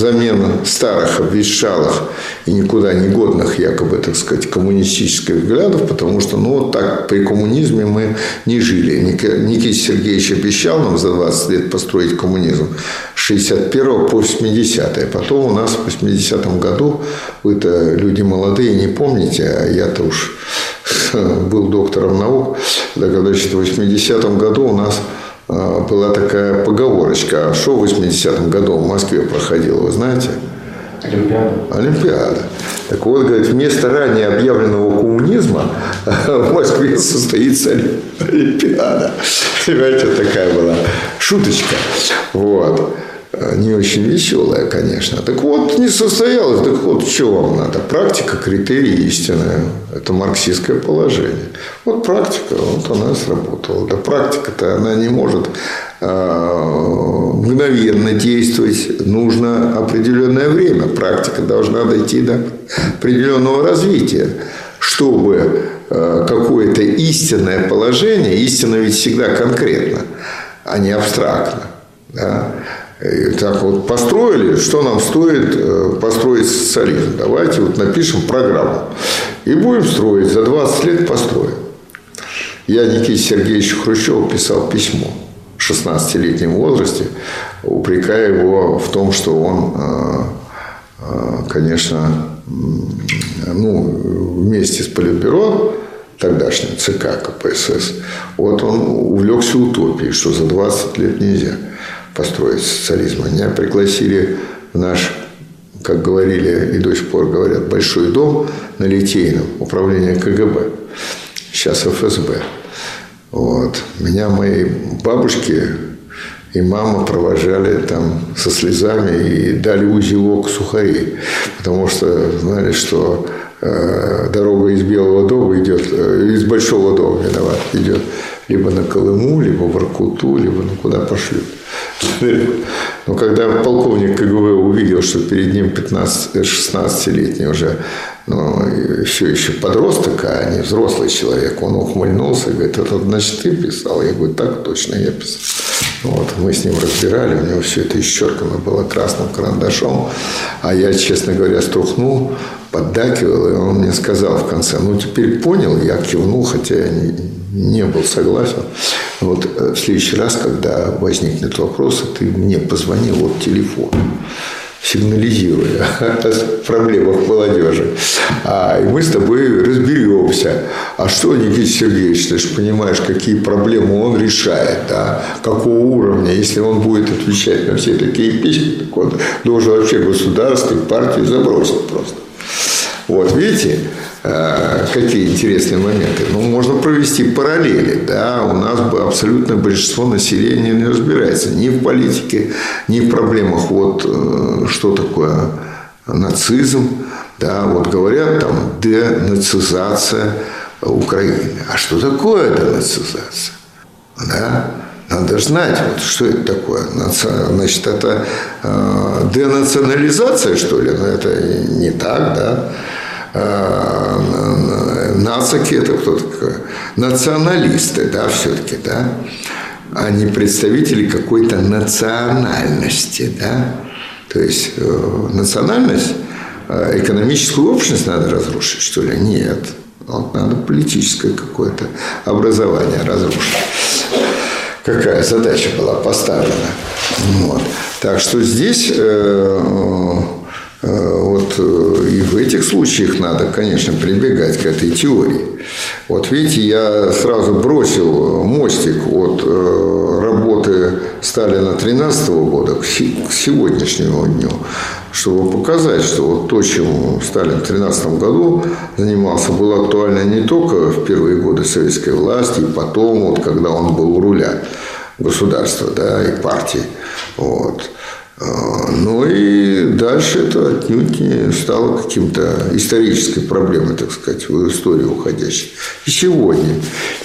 взамен старых, обветшалых и никуда не годных, якобы, так сказать, коммунистических взглядов, потому что, ну, вот так при коммунизме мы не жили. Никита Сергеевич обещал нам за 20 лет построить коммунизм, 61 по 80 Потом у нас в 80-м году, вы-то люди молодые, не помните, а я-то уж был доктором наук, так, значит, в 80-м году у нас была такая поговорочка. А что в 80-м году в Москве проходило, вы знаете? Олимпиада. Олимпиада. Так вот, говорит, вместо ранее объявленного коммунизма в Москве состоится Олимпиада. Понимаете, такая была шуточка. Вот. Не очень веселая, конечно. Так вот, не состоялось. Так вот, что вам надо? Практика, критерии истины. Это марксистское положение. Вот практика, вот она сработала. Да практика-то она не может а, мгновенно действовать. Нужно определенное время. Практика должна дойти до определенного развития, чтобы а, какое-то истинное положение, истина ведь всегда конкретно, а не абстрактно. Да? Так вот построили, что нам стоит э, построить социализм. Давайте вот напишем программу. И будем строить, за 20 лет построим. Я Никите Сергеевичу Хрущеву писал письмо в 16-летнем возрасте, упрекая его в том, что он, э, э, конечно, ну, вместе с Политбюро тогдашним ЦК КПСС, вот он увлекся утопией, что за 20 лет нельзя – построить социализм. Меня пригласили в наш, как говорили и до сих пор говорят, большой дом на Литейном, управление КГБ, сейчас ФСБ. Вот. Меня мои бабушки и мама провожали там со слезами и дали узелок сухарей, потому что знали, что э, дорога из Белого дома идет, э, из Большого дома виноват, идет либо на Колыму, либо в Аркуту, либо ну куда пошлют. Но когда полковник КГБ увидел, что перед ним 15-16-летний уже ну, все еще подросток, а не взрослый человек, он ухмыльнулся и говорит, это значит ты писал? Я говорю, так точно я писал. Вот, мы с ним разбирали, у него все это исчеркано было красным карандашом, а я, честно говоря, струхнул, поддакивал, и он мне сказал в конце, ну теперь понял, я кивнул, хотя я не, не был согласен. Вот э, в следующий раз, когда возникнет вопрос, ты мне позвони, вот телефон сигнализируя о проблемах молодежи. А, и мы с тобой разберемся. А что, Никита Сергеевич, ты же понимаешь, какие проблемы он решает, да? какого уровня. Если он будет отвечать на все такие письма, так он должен вообще государство и партию забросить просто. Вот, видите, какие интересные моменты. Ну, можно провести параллели. Да? У нас абсолютно большинство населения не разбирается ни в политике, ни в проблемах. Вот э, что такое нацизм. Да? Вот говорят там денацизация Украины. А что такое денацизация? Да? Надо знать, вот, что это такое. Значит, это э, денационализация, что ли? Но это не так, да? Э, нацики это кто такой? Националисты, да, все-таки, да? Они представители какой-то национальности, да? То есть э, национальность, э, экономическую общность надо разрушить, что ли? Нет. Вот надо политическое какое-то образование разрушить. Какая задача была поставлена. Вот. Так что здесь Э, вот э, и в этих случаях надо, конечно, прибегать к этой теории. Вот видите, я сразу бросил мостик от э, работы Сталина 13 года к сегодняшнему дню, чтобы показать, что вот то, чем Сталин в 13 году занимался, было актуально не только в первые годы советской власти, и потом, вот, когда он был у руля государства да, и партии. Вот. А, ну и дальше это отнюдь не стало каким-то исторической проблемой, так сказать, в историю уходящей. И сегодня.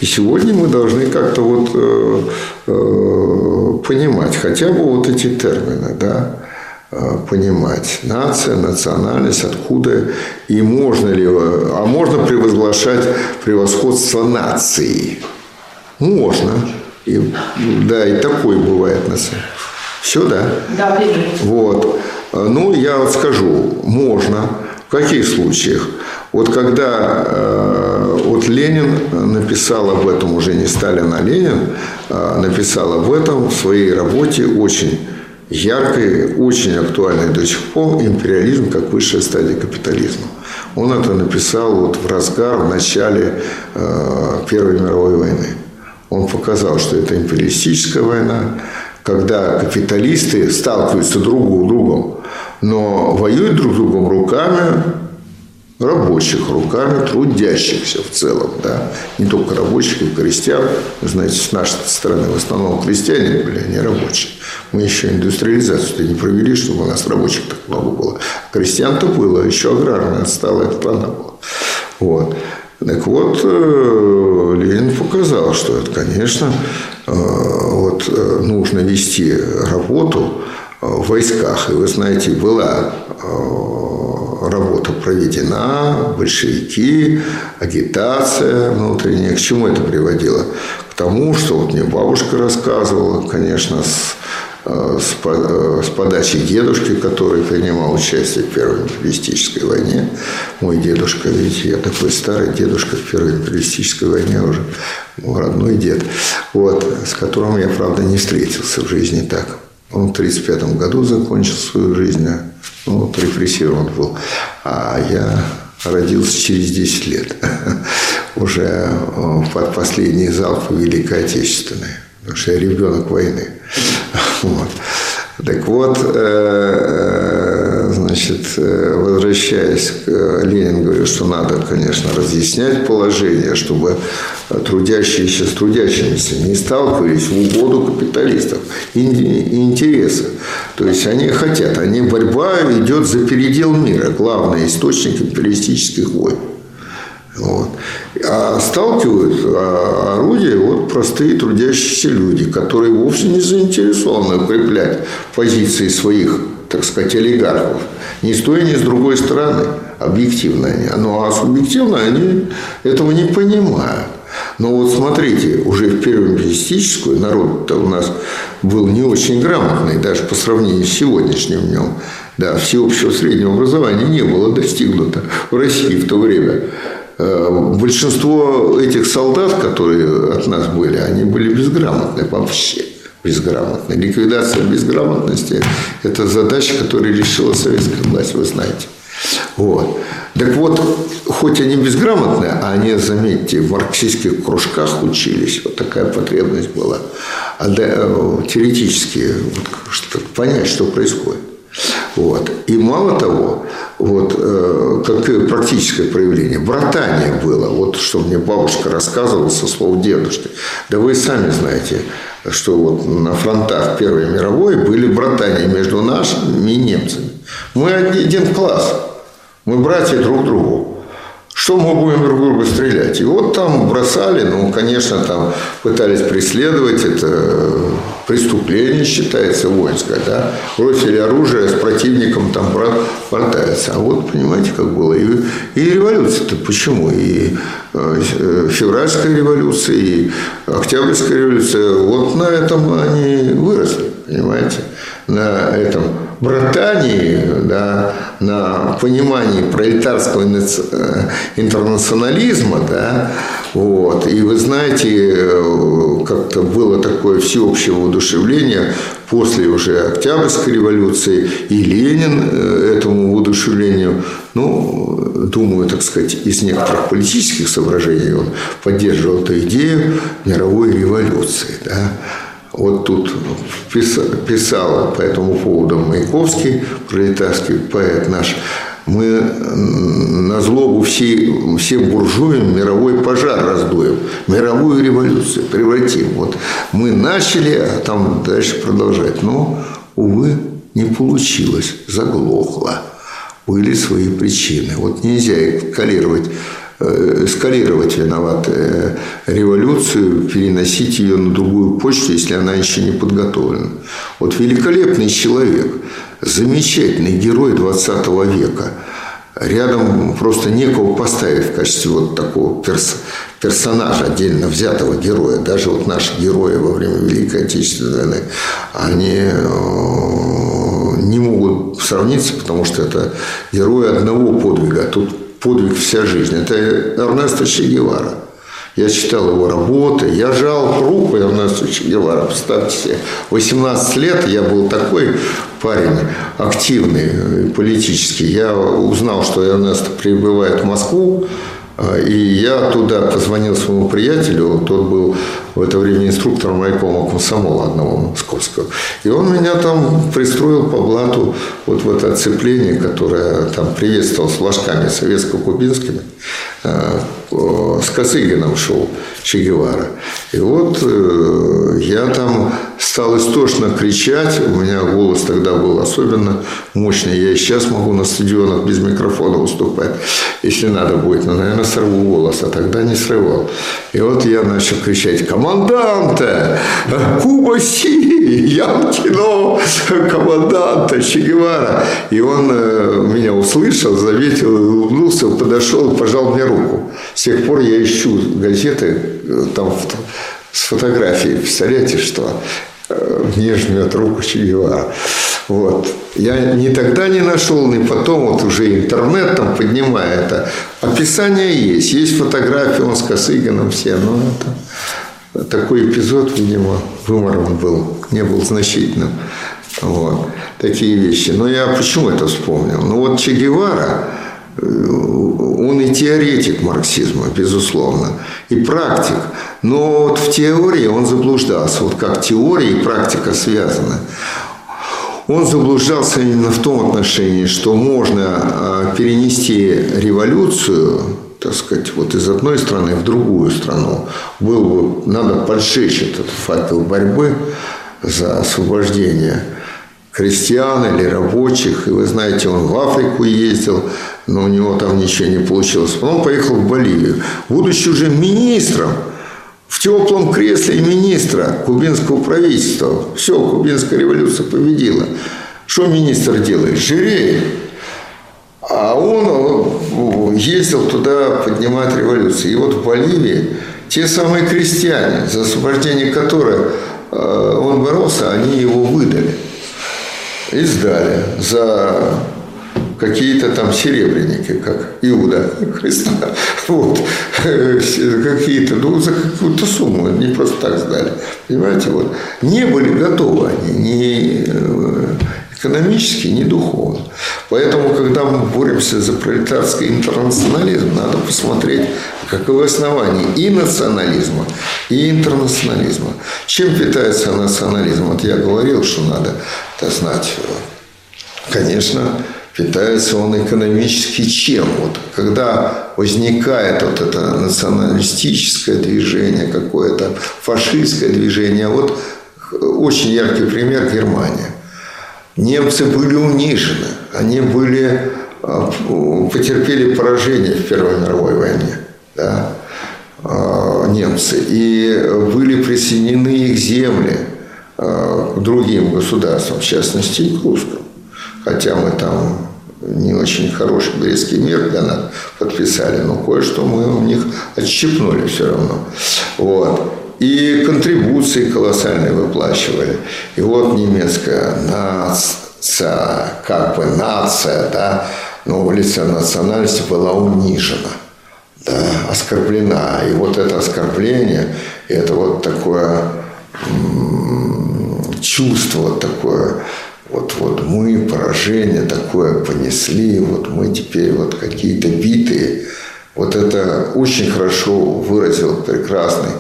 И сегодня мы должны как-то вот э, э, понимать хотя бы вот эти термины, да, э, понимать. Нация, национальность, откуда и можно ли, а можно превозглашать превосходство нации? Можно. И, да, и такое бывает на самом деле. Все, да? Да, время. Вот. Ну, я вот скажу, можно. В каких случаях? Вот когда э, вот Ленин написал об этом, уже не Сталин, а Ленин, э, написал об этом в своей работе очень яркой, очень актуальной до сих пор империализм как высшая стадия капитализма. Он это написал вот в разгар, в начале э, Первой мировой войны. Он показал, что это империалистическая война, когда капиталисты сталкиваются друг с другом, но воюют друг с другом руками рабочих, руками трудящихся в целом. Да? Не только рабочих и крестьян. Вы знаете, с нашей стороны в основном крестьяне были, а не рабочие. Мы еще индустриализацию не провели, чтобы у нас рабочих так много было. Крестьян-то было, еще аграрная отсталая страна была. Вот. Так вот, э, Ленин показал, что это, конечно, э, вот э, нужно вести работу в войсках. И вы знаете, была работа проведена, большевики, агитация внутренняя. К чему это приводило? К тому, что вот мне бабушка рассказывала, конечно, с Э, э, с подачи дедушки, который принимал участие в Первой империалистической войне. Мой дедушка, видите, я такой старый дедушка в Первой империалистической войне уже, мой родной дед, вот, с которым я, правда, не встретился в жизни так. Он в 1935 году закончил свою жизнь, а, ну, вот, репрессирован был, а я родился через 10 лет, уже э, под последний залп Великой Отечественной потому что я ребенок войны. Вот. Так вот, э, э, значит, э, возвращаясь к Ленин, говорю, что надо, конечно, разъяснять положение, чтобы трудящиеся с трудящимися не сталкивались в угоду капиталистов и интересы. То есть они хотят, они борьба идет за передел мира, главный источник империалистических войн. Вот. А сталкивают а, орудия вот простые трудящиеся люди, которые вовсе не заинтересованы укреплять позиции своих, так сказать, олигархов. Ни с той, ни с другой стороны. Объективно они. Ну, а субъективно они этого не понимают. Но вот смотрите, уже в первую империалистическую народ-то у нас был не очень грамотный, даже по сравнению с сегодняшним днем. Да, всеобщего среднего образования не было достигнуто в России в то время. Э, большинство этих солдат, которые от нас были, они были безграмотны вообще. Безграмотны. Ликвидация безграмотности – это задача, которую решила советская власть, вы знаете. Вот. Так вот, хоть они безграмотные, а они, заметьте, в марксистских кружках учились. Вот такая потребность была. А да, э, теоретически вот, понять, что происходит. Вот. И мало того, вот, э, как практическое проявление, братание было, вот что мне бабушка рассказывала со слов дедушки. Да вы сами знаете, что вот на фронтах Первой мировой были братания между нашими и немцами. Мы один класс, мы братья друг другу. Что мы будем друг друга стрелять? И вот там бросали, ну, конечно, там пытались преследовать, это преступление считается воинское, да, бросили оружие, с противником там братаются. А вот, понимаете, как было. И, и революция-то почему? И э, февральская революция, и октябрьская революция, вот на этом они выросли, понимаете, на этом братании, да, на понимании пролетарского э, интернационализма, да, вот. И вы знаете, э, как-то было такое всеобщее воодушевление после уже Октябрьской революции, и Ленин э, этому воодушевлению, ну, думаю, так сказать, из некоторых политических соображений он поддерживал эту идею мировой революции, да, вот тут писал по этому поводу Маяковский, пролетарский поэт наш, мы на злобу всей, всем буржуям мировой пожар раздуем, мировую революцию превратим. Вот мы начали, а там дальше продолжать. Но, увы, не получилось, заглохло. Были свои причины. Вот нельзя Э, эскалировать виноват э, революцию, переносить ее на другую почту, если она еще не подготовлена. Вот великолепный человек, замечательный герой 20 века. Рядом просто некого поставить в качестве вот такого перс персонажа, отдельно взятого героя. Даже вот наши герои во время Великой Отечественной войны, они э, не могут сравниться, потому что это герои одного подвига. Тут подвиг вся жизнь. Это Эрнесто Че Гевара. Я читал его работы, я жал руку Эрнесту Че Гевара, представьте себе. 18 лет я был такой парень активный политический. Я узнал, что Эрнест прибывает в Москву, и я туда позвонил своему приятелю, тот был в это время инструктором райкома комсомола одного московского. И он меня там пристроил по блату вот в это оцепление, которое там приветствовал с флажками советско-кубинскими. А, с Косыгином шел Че Гевара. И вот э, я там стал истошно кричать. У меня голос тогда был особенно мощный. Я и сейчас могу на стадионах без микрофона выступать, если надо будет. Но, наверное, сорву голос, а тогда не срывал. И вот я начал кричать «Команданте! Куба Си! Я кино! Команданта Че Гевара!» И он э, меня услышал, заметил, улыбнулся, подошел и пожал мне руку. С тех пор я ищу газеты, э, там с фотографией, представляете, что э, мне жмет руку Че Гевара. Вот. Я ни тогда не нашел, ни потом, вот уже интернет там поднимая это. Описание есть, есть фотографии, он с Косыгином все, но это такой эпизод, видимо, вымором был, не был значительным. Вот. Такие вещи. Но я почему это вспомнил? Ну вот Че Гевара, он и теоретик марксизма, безусловно, и практик. Но вот в теории он заблуждался. Вот как теория и практика связаны. Он заблуждался именно в том отношении, что можно а, перенести революцию, так сказать, вот из одной страны в другую страну. Был бы, надо поджечь этот факел борьбы за освобождение крестьян или рабочих. И вы знаете, он в Африку ездил, но у него там ничего не получилось. Потом поехал в Боливию. Будучи уже министром, в теплом кресле министра кубинского правительства. Все, кубинская революция победила. Что министр делает? Жиреет. А он э, ездил туда поднимать революцию. И вот в Боливии те самые крестьяне, за освобождение которых э, он боролся, они его выдали и сдали за какие-то там серебряники, как Иуда Христа. Вот. Какие-то, ну, за какую-то сумму, не просто так сдали. Понимаете, вот. Не были готовы они ни э, экономически, ни духовно. Поэтому, когда мы боремся за пролетарский интернационализм, надо посмотреть, каковы основания и национализма, и интернационализма. Чем питается национализм? Вот я говорил, что надо это знать. Конечно, питается он экономически чем? Вот когда возникает вот это националистическое движение, какое-то фашистское движение, вот очень яркий пример Германия. Немцы были унижены, они были, а, потерпели поражение в Первой мировой войне, да, а, немцы, и были присоединены их земли а, другим государствам, в частности и к русским хотя мы там не очень хороший Брестский мир для нас подписали, но кое-что мы у них отщипнули все равно. Вот. И контрибуции колоссальные выплачивали. И вот немецкая нация, как бы нация, да, но в лице национальности была унижена, да, оскорблена. И вот это оскорбление, это вот такое чувство такое вот, вот мы поражение такое понесли, вот мы теперь вот какие-то битые. Вот это очень хорошо выразил прекрасный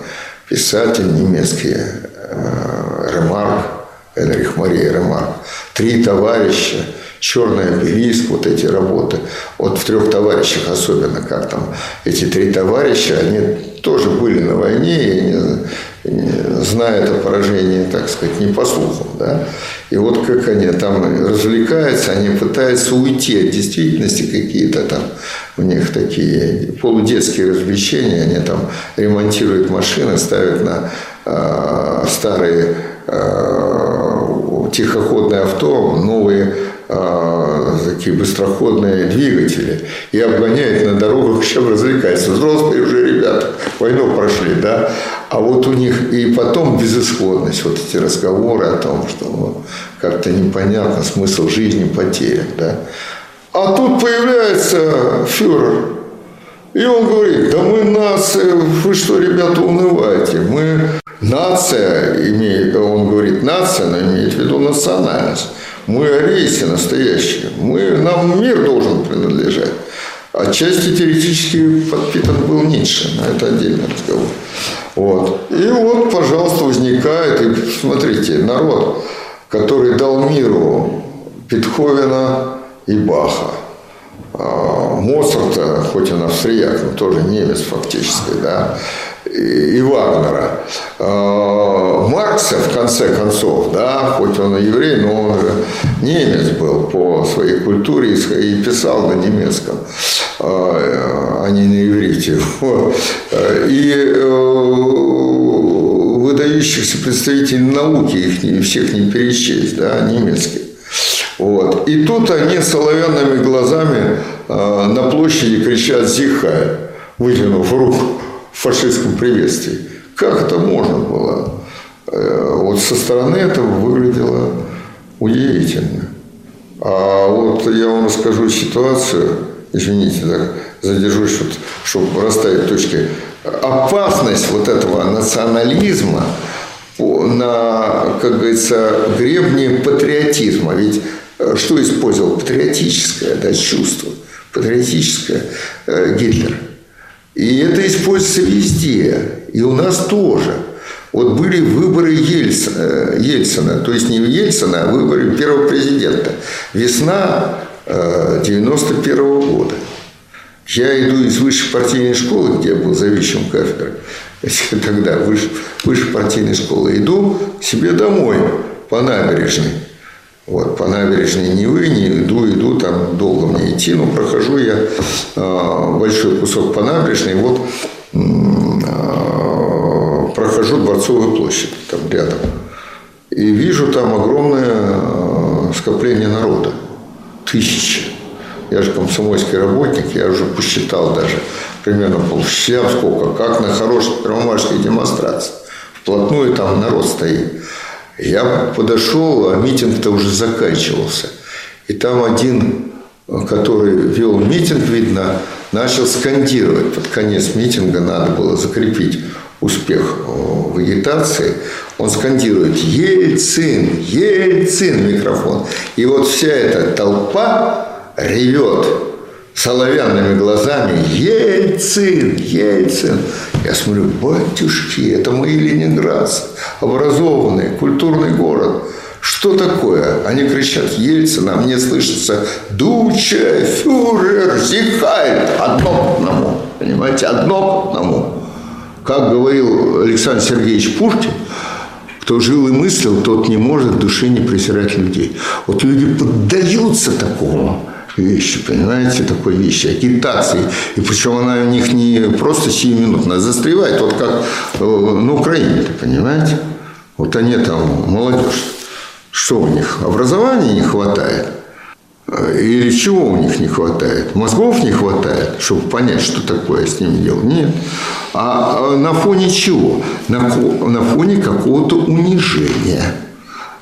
писатель немецкий э, Ремарк, Энрих Мария Ремарк. Три товарища, черный обелиск, вот эти работы. Вот в трех товарищах особенно, как там эти три товарища, они тоже были на войне, и они знает о поражении, так сказать, не по слухам. Да? И вот как они там развлекаются, они пытаются уйти от действительности какие-то там у них такие полудетские развлечения, они там ремонтируют машины, ставят на э, старые э, тихоходные авто новые такие быстроходные двигатели и обгоняют на дорогах, чем развлекаются. Взрослые уже ребята войну прошли, да, а вот у них и потом безысходность, вот эти разговоры о том, что ну, как-то непонятно, смысл жизни потерян, да. А тут появляется фюрер, и он говорит, да мы нация вы что, ребята, унываете? Мы нация, имеет, он говорит нация, но имеет в виду национальность. Мы арийцы настоящие. Мы, нам мир должен принадлежать. Отчасти теоретически подпитан был Ницше, но это отдельный разговор. Вот. И вот, пожалуйста, возникает, и смотрите, народ, который дал миру Бетховена и Баха, а, Моцарта, хоть он австрияк, но тоже немец фактически, да, и, Вагнера. А, Маркса, в конце концов, да, хоть он и еврей, но он же немец был по своей культуре и писал на немецком, а, а не на иврите. И э, выдающихся представителей науки, их всех не перечесть, да, немецких. Вот. И тут они соловянными глазами э, на площади кричат «Зихай», вытянув руку в фашистском приветствии. Как это можно было? Э, вот со стороны это выглядело удивительно. А вот я вам расскажу ситуацию, извините, так, задержусь, вот, чтобы расставить точки. Опасность вот этого национализма на, как говорится, гребне патриотизма. Ведь э, что использовал? Патриотическое да, чувство, патриотическое э, Гитлер. И это используется везде. И у нас тоже. Вот были выборы Ельцина, э, Ельцина, то есть не Ельцина, а выборы первого президента. Весна 91 -го года. Я иду из высшей партийной школы, где я был заведующим кафедры, тогда выше, выше партийной школы, иду себе домой по набережной. Вот, по набережной Невы, не иду, иду, там долго мне идти, но прохожу я э, большой кусок по набережной, вот э, прохожу Дворцовую площадь, там рядом, и вижу там огромное э, скопление народа, тысячи. Я же комсомольский работник, я уже посчитал даже примерно полчаса, сколько, как на хорошей первомайской демонстрации. Вплотную там народ стоит. Я подошел, а митинг-то уже заканчивался. И там один, который вел митинг, видно, начал скандировать. Под конец митинга надо было закрепить успех в агитации. Он скандирует «Ельцин! Ельцин!» микрофон. И вот вся эта толпа ревет соловянными глазами «Ельцин! Ельцин!» Я смотрю, батюшки, это мои ленинградцы, образованный, культурный город. Что такое? Они кричат «Ельцин», а мне слышится «Дуче, фюрер, зихает!» Одно к одному, понимаете, одно к одному. Как говорил Александр Сергеевич Пушкин, кто жил и мыслил, тот не может в душе не презирать людей. Вот люди поддаются такому вещи, понимаете, такой вещи, агитации. И причем она у них не просто сиюминутно, а застревает, вот как э, на Украине, понимаете? Вот они там, молодежь, что у них, образования не хватает? Или чего у них не хватает? Мозгов не хватает, чтобы понять, что такое с ними делать? Нет. А, а на фоне чего? На, на фоне какого-то унижения –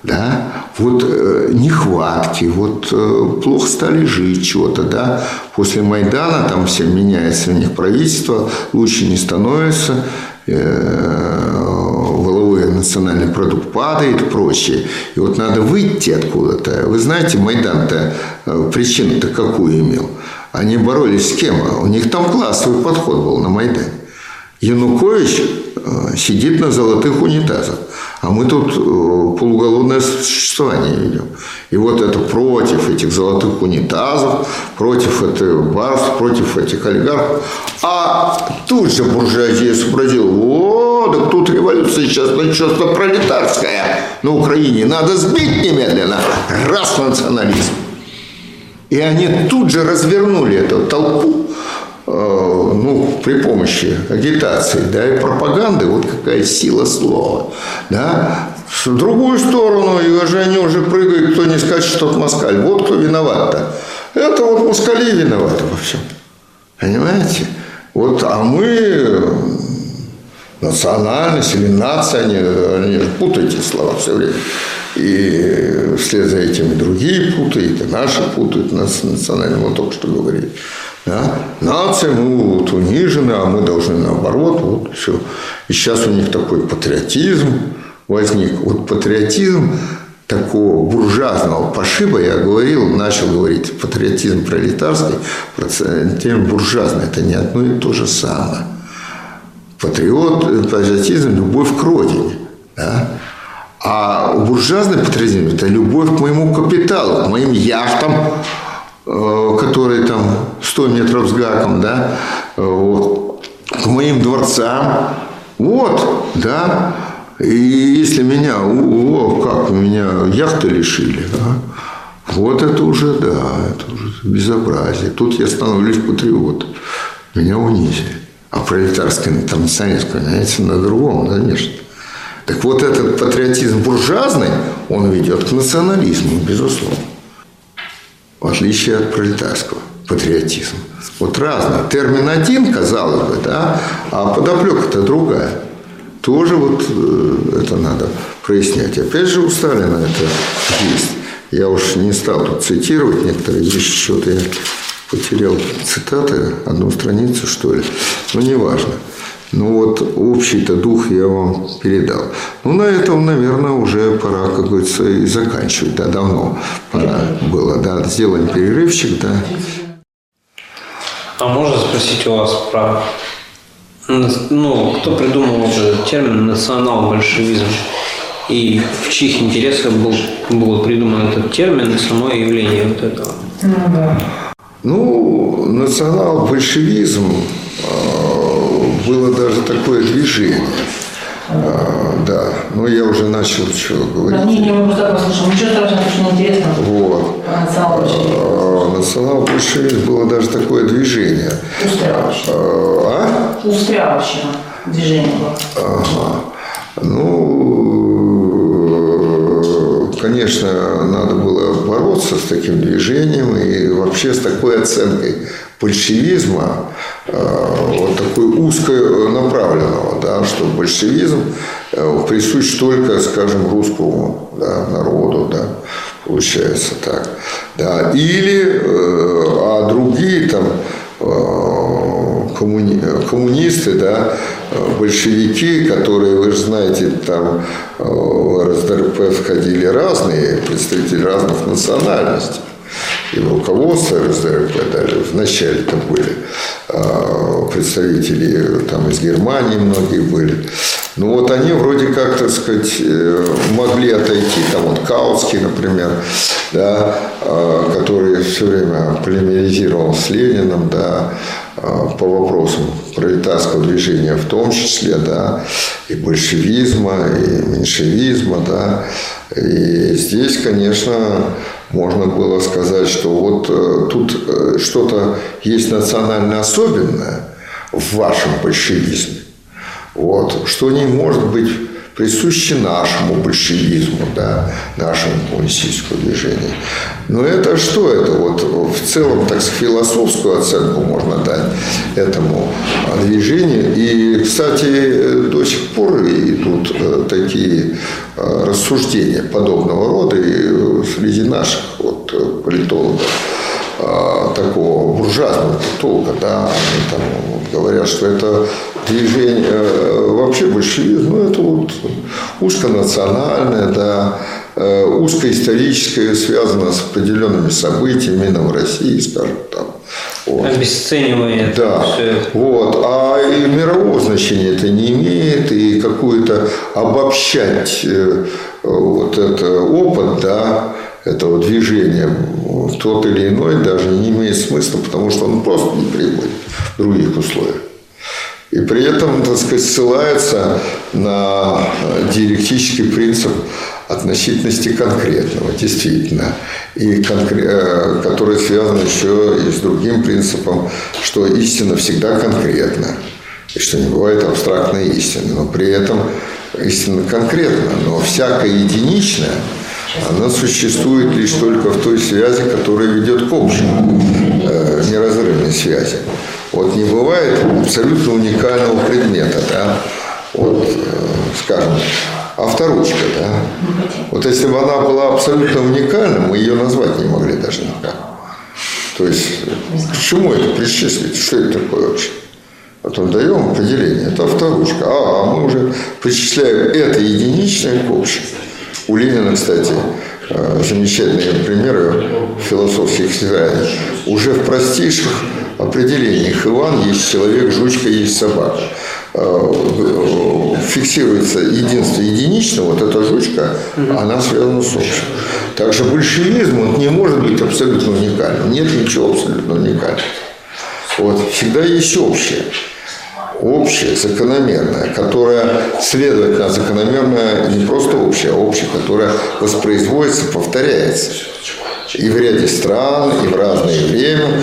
да, вот э, нехватки, вот э, плохо стали жить чего-то, да, после Майдана там все меняется у них правительство, лучше не становится, э, воловой национальный продукт падает и прочее. И вот надо выйти откуда-то. Вы знаете, Майдан-то э, причину-то какую имел? Они боролись с кем? У них там классовый подход был на Майдане. Янукович сидит на золотых унитазах. А мы тут э, полуголодное существование ведем. И вот это против этих золотых унитазов, против этих барств, против этих олигархов. А тут же буржуазия сообразила, о, да тут революция сейчас начнется пролетарская на Украине. Надо сбить немедленно. Раз национализм. И они тут же развернули эту толпу Э, ну, при помощи агитации, да, и пропаганды, вот какая сила слова, да. В другую сторону, и уже они уже прыгают, кто не скажет, что тот москаль. Вот кто виноват-то. Это вот москали виноваты во всем. Понимаете? Вот, а мы национальность или нация, они, они путают эти слова все время. И вслед за этим и другие путают, и наши путают, национальные, мы только что говорили. Да? Нация, мы вот унижены, а мы должны наоборот. Вот все. И сейчас у них такой патриотизм возник. Вот патриотизм такого буржуазного пошиба, я говорил, начал говорить, патриотизм пролетарский, патриотизм буржуазный, это не одно и то же самое. Патриот, патриотизм – любовь к родине. Да? А буржуазный патриотизм – это любовь к моему капиталу, к моим яхтам, Э, который там 100 метров с гаком, да, э, вот, к моим дворцам. Вот, да. И если меня, о, как меня яхты лишили, а? вот это уже, да, это уже безобразие. Тут я становлюсь патриотом. Меня унизили. А пролетарский интернационализм, понимаете, на другом, конечно. Так вот этот патриотизм буржуазный, он ведет к национализму, безусловно в отличие от пролетарского патриотизма. Вот разный. Термин один, казалось бы, да, а подоплека-то другая. Тоже вот э, это надо прояснять. Опять же, у Сталина это есть. Я уж не стал тут цитировать некоторые вещи, что-то я потерял цитаты, одну страницу, что ли. Но неважно. Ну вот общий-то дух я вам передал. Ну на этом, наверное, уже пора, как говорится, и заканчивать. Да, давно пора было. Да, сделаем перерывчик, да. А можно спросить у вас про ну, кто придумал этот термин национал-большевизм и в чьих интересах был, был придуман этот термин и само явление вот этого? Ну, да. ну национал-большевизм было даже такое движение. А, да, но я уже начал что говорить. Да, не, не, мы просто послушаем. Ничего страшного, что неинтересно. Вот. А, Национал-большевизм было даже такое движение. Устрявочное. А? Устрявочное движение было. Ага. Ну, конечно, надо было бороться с таким движением и вообще с такой оценкой большевизма, вот узконаправленного, да, что большевизм э, присущ только, скажем, русскому да, народу, да, получается так. Да. Или, э, а другие там коммуни, коммунисты, да, большевики, которые, вы же знаете, там в РСДРП входили разные представители разных национальностей и руководство РСДРП даже вначале там были а, представители там из Германии многие были. Ну вот они вроде как, так сказать, э, могли отойти, там вот Каутский, например, да, а, который все время полемеризировал с Лениным, да, а, по вопросам пролетарского движения в том числе, да, и большевизма, и меньшевизма, да. И здесь, конечно, можно было сказать, что вот э, тут э, что-то есть национально особенное в вашем большевизме, вот, что не может быть присуще нашему большевизму, да, нашему коммунистическому движению. Но это что это? Вот в целом, так сказать, философскую оценку можно дать этому движению. И, кстати, до сих пор идут э, такие э, рассуждения подобного рода и среди наших вот э, политологов такого буржуазного толка, да, они там говорят, что это движение, э, вообще большевизм, ну, это вот узконациональное, да, э, узкоисторическое, связано с определенными событиями именно в России, скажем там. Вот. Обесценивание. Да. Вот. А и мирового значения это не имеет, и какую-то обобщать э, вот это опыт, да, этого движения, тот или иной, даже не имеет смысла, потому что он просто не приводит в других условиях. И при этом, так сказать, ссылается на диалектический принцип относительности конкретного, действительно, и конкре- э, который связан еще и с другим принципом, что истина всегда конкретна, и что не бывает абстрактной истины, но при этом истина конкретна, но всякая единичная, она существует лишь только в той связи, которая ведет к общему, э, неразрывной связи. Вот не бывает абсолютно уникального предмета, да, вот, э, скажем, авторучка, да. Вот если бы она была абсолютно уникальна, мы ее назвать не могли даже никак. То есть, к чему это причислить? Что это такое вообще? Потом даем определение. Это авторучка. А, а мы уже причисляем это единичное к общему. У Ленина, кстати, э, замечательные примеры философских изданий. Уже в простейших определениях Иван есть человек, жучка есть собака. Э, фиксируется единство единичного, вот эта жучка, она связана с общим. Также большевизм, он не может быть абсолютно уникальным. Нет ничего абсолютно уникального. Вот, всегда есть общее. Общее, закономерное, которое, следовательно, закономерное не просто общее, а общее, которое воспроизводится, повторяется. И в ряде стран, и в разное время.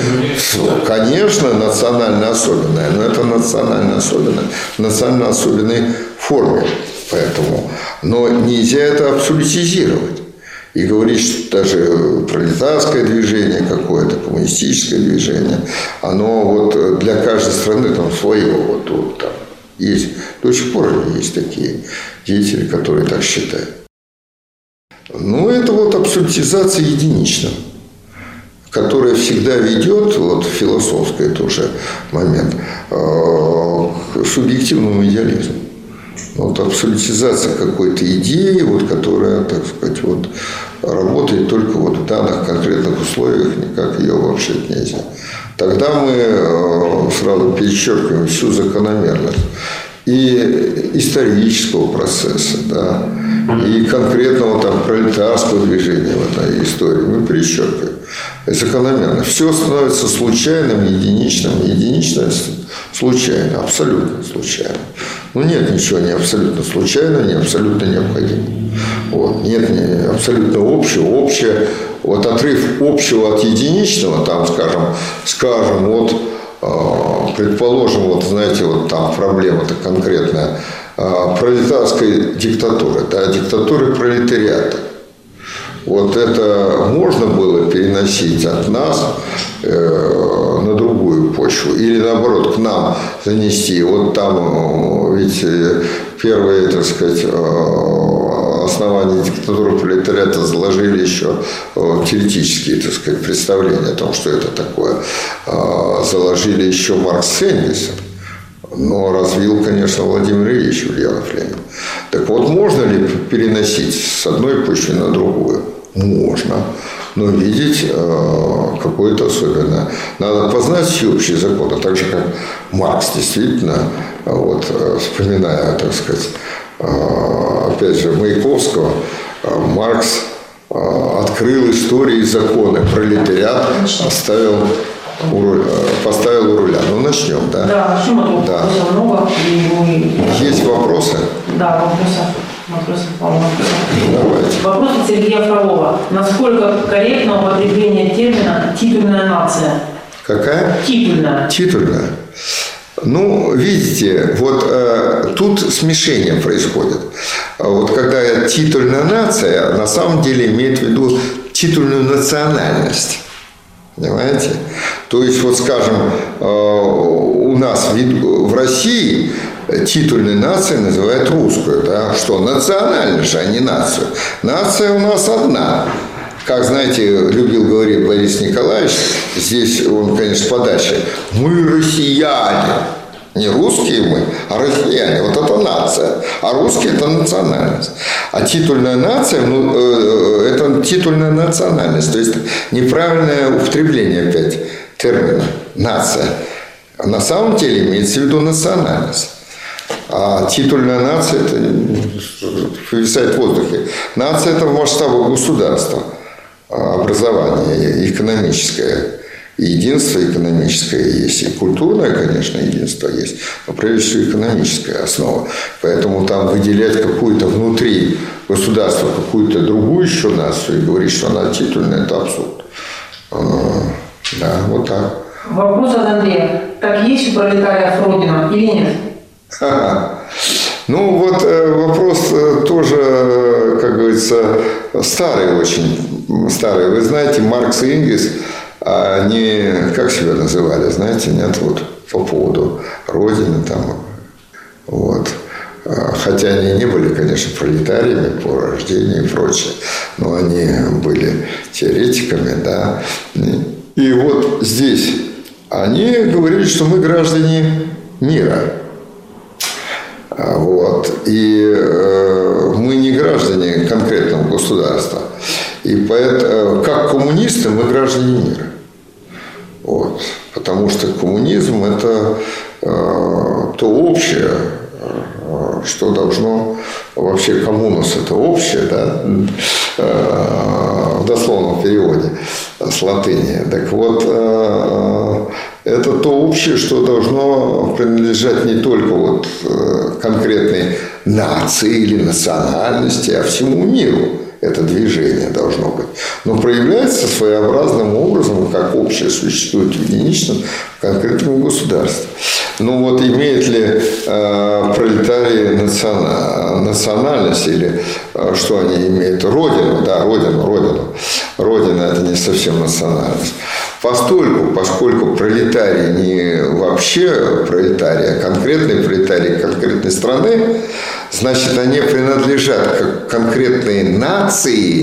Конечно, национально особенное, но это национально особенное, национально особенной форме. Поэтому, но нельзя это абсолютизировать и говорить, что даже пролетарское движение какое-то, коммунистическое движение, оно вот для каждой страны там свое, вот, вот там есть, до сих пор есть такие деятели, которые так считают. Ну, это вот абсолютизация единичного, которая всегда ведет, вот философский тоже момент, э, к субъективному идеализму. Вот абсолютизация какой-то идеи, вот, которая, так сказать, вот, работает только вот в данных конкретных условиях, никак ее вообще нельзя. Тогда мы э, сразу перечеркиваем всю закономерность и исторического процесса, да, и конкретного там пролетарского движения в этой истории мы перечеркиваем. Закономерно. Все становится случайным, единичным. Единичность случайно, абсолютно случайно. Ну, нет ничего не абсолютно случайного, не абсолютно необходимого. Вот. Нет не абсолютно общего. Общее, вот отрыв общего от единичного, там, скажем, скажем, вот, а, предположим, вот, знаете, вот там проблема-то конкретная, а, пролетарской диктатуры, да, диктатуры пролетариата. Вот это можно было переносить от нас э, на другую почву или наоборот к нам занести. Вот там э, ведь э, первые, так сказать, э, основания диктатуры пролетариата заложили еще теоретические, так сказать, представления о том, что это такое. Заложили еще Маркс с. Но развил, конечно, Владимир Ильич Ульянов Ленин. Так вот, можно ли переносить с одной почвы на другую? Можно. Но видеть э, какое-то особенное. Надо познать всеобщие законы, так же, как Маркс действительно, вот, э, вспоминая, так сказать, э, опять же, Маяковского, э, Маркс э, открыл истории и законы. Пролетариат оставил у руля, поставил у руля. Ну, начнем, да? Да, начнем, а Да. вопросов много. И мы... Есть вопросы? Да, вопросов. Вопросов. Давайте. Вопрос от Сергея Фролова. Насколько корректно употребление термина «титульная нация»? Какая? Титульная. Титульная. Ну, видите, вот э, тут смешение происходит. А Вот когда титульная нация, на самом деле имеет в виду титульную национальность. Понимаете? То есть, вот скажем, э, у нас в России титульной нацией называют русскую. Да? Что? Национальность же, а не нацию. Нация у нас одна. Как, знаете, любил говорить Борис Николаевич, здесь он, конечно, подальше, мы россияне. Не русские мы, а россияне. Вот это нация. А русские – это национальность. А титульная нация, ну, э, э, это титульная национальность. То есть неправильное употребление опять термина «нация». На самом деле имеется в виду национальность. А титульная нация – это повисает в воздухе. Нация – это в масштабах государства а образование экономическое. И единство экономическое есть, и культурное, конечно, единство есть, но прежде всего экономическая основа. Поэтому там выделять какую-то внутри государства, какую-то другую еще нацию и говорить, что она титульная, это абсурд. А, Да, вот так. Вопрос от Андрея. Так есть у пролетариев Родина или нет? Ага. Ну, вот э, вопрос э, тоже, э, как говорится, старый очень, старый. Вы знаете, Маркс и Энгельс, они как себя называли, знаете, нет, вот по поводу Родины там, вот. А, Хотя они не были, конечно, пролетариями по рождению и прочее, но они были теоретиками, да. И вот здесь они говорили, что мы граждане мира. А, Вот. И э, мы не граждане конкретного государства. И поэтому, как коммунисты мы граждане мира. Вот. Потому что коммунизм – это э, то общее, э, что должно вообще коммунус – это общее, да, э, в дословном переводе с латыни. Так вот, э, это то общее, что должно принадлежать не только вот конкретной нации или национальности, а всему миру это движение должно быть. Но проявляется своеобразным образом, как общее существует в единичном, в конкретном государстве. Ну вот имеет ли э, пролетарии национа- национальность или э, что они имеют? Родину, да, родину, родину. Родина – это не совсем национальность. Постольку, поскольку пролетарий не вообще пролетарий, а конкретный пролетарий конкретной страны, значит, они принадлежат к конкретной нации,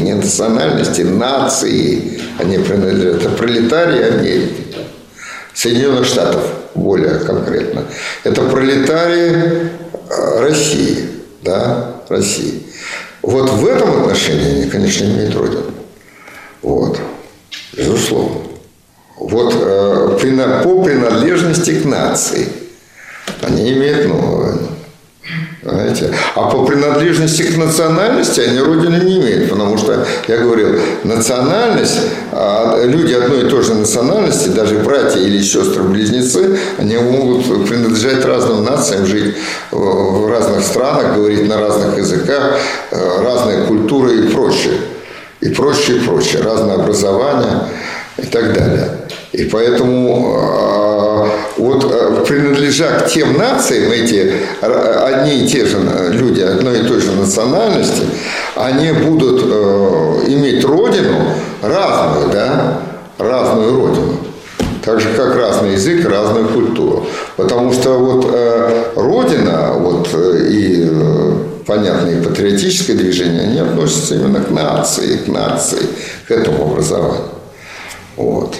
не национальности, нации. Они принадлежат. Это пролетарии Америки. Соединенных Штатов более конкретно. Это пролетарии э, России, да, России. Вот в этом отношении они, конечно, имеют родину. Вот, безусловно. Вот э, по принадлежности к нации они имеют родину. Понимаете? А по принадлежности к национальности они родины не имеют, потому что, я говорил, национальность, а люди одной и той же национальности, даже братья или сестры-близнецы, они могут принадлежать разным нациям, жить в разных странах, говорить на разных языках, э, разные культуры и прочее. И прочее, и прочее. Разное образование и так далее. И поэтому э, вот э, принадлежа к тем нациям, эти одни и те же люди одной и той же национальности, они будут э, иметь родину разную, да, разную родину. Так же, как разный язык, разную культуру. Потому что вот э, Родина, вот э, и э, понятное патриотическое движение, они относятся именно к нации, к нации, к этому образованию. Вот.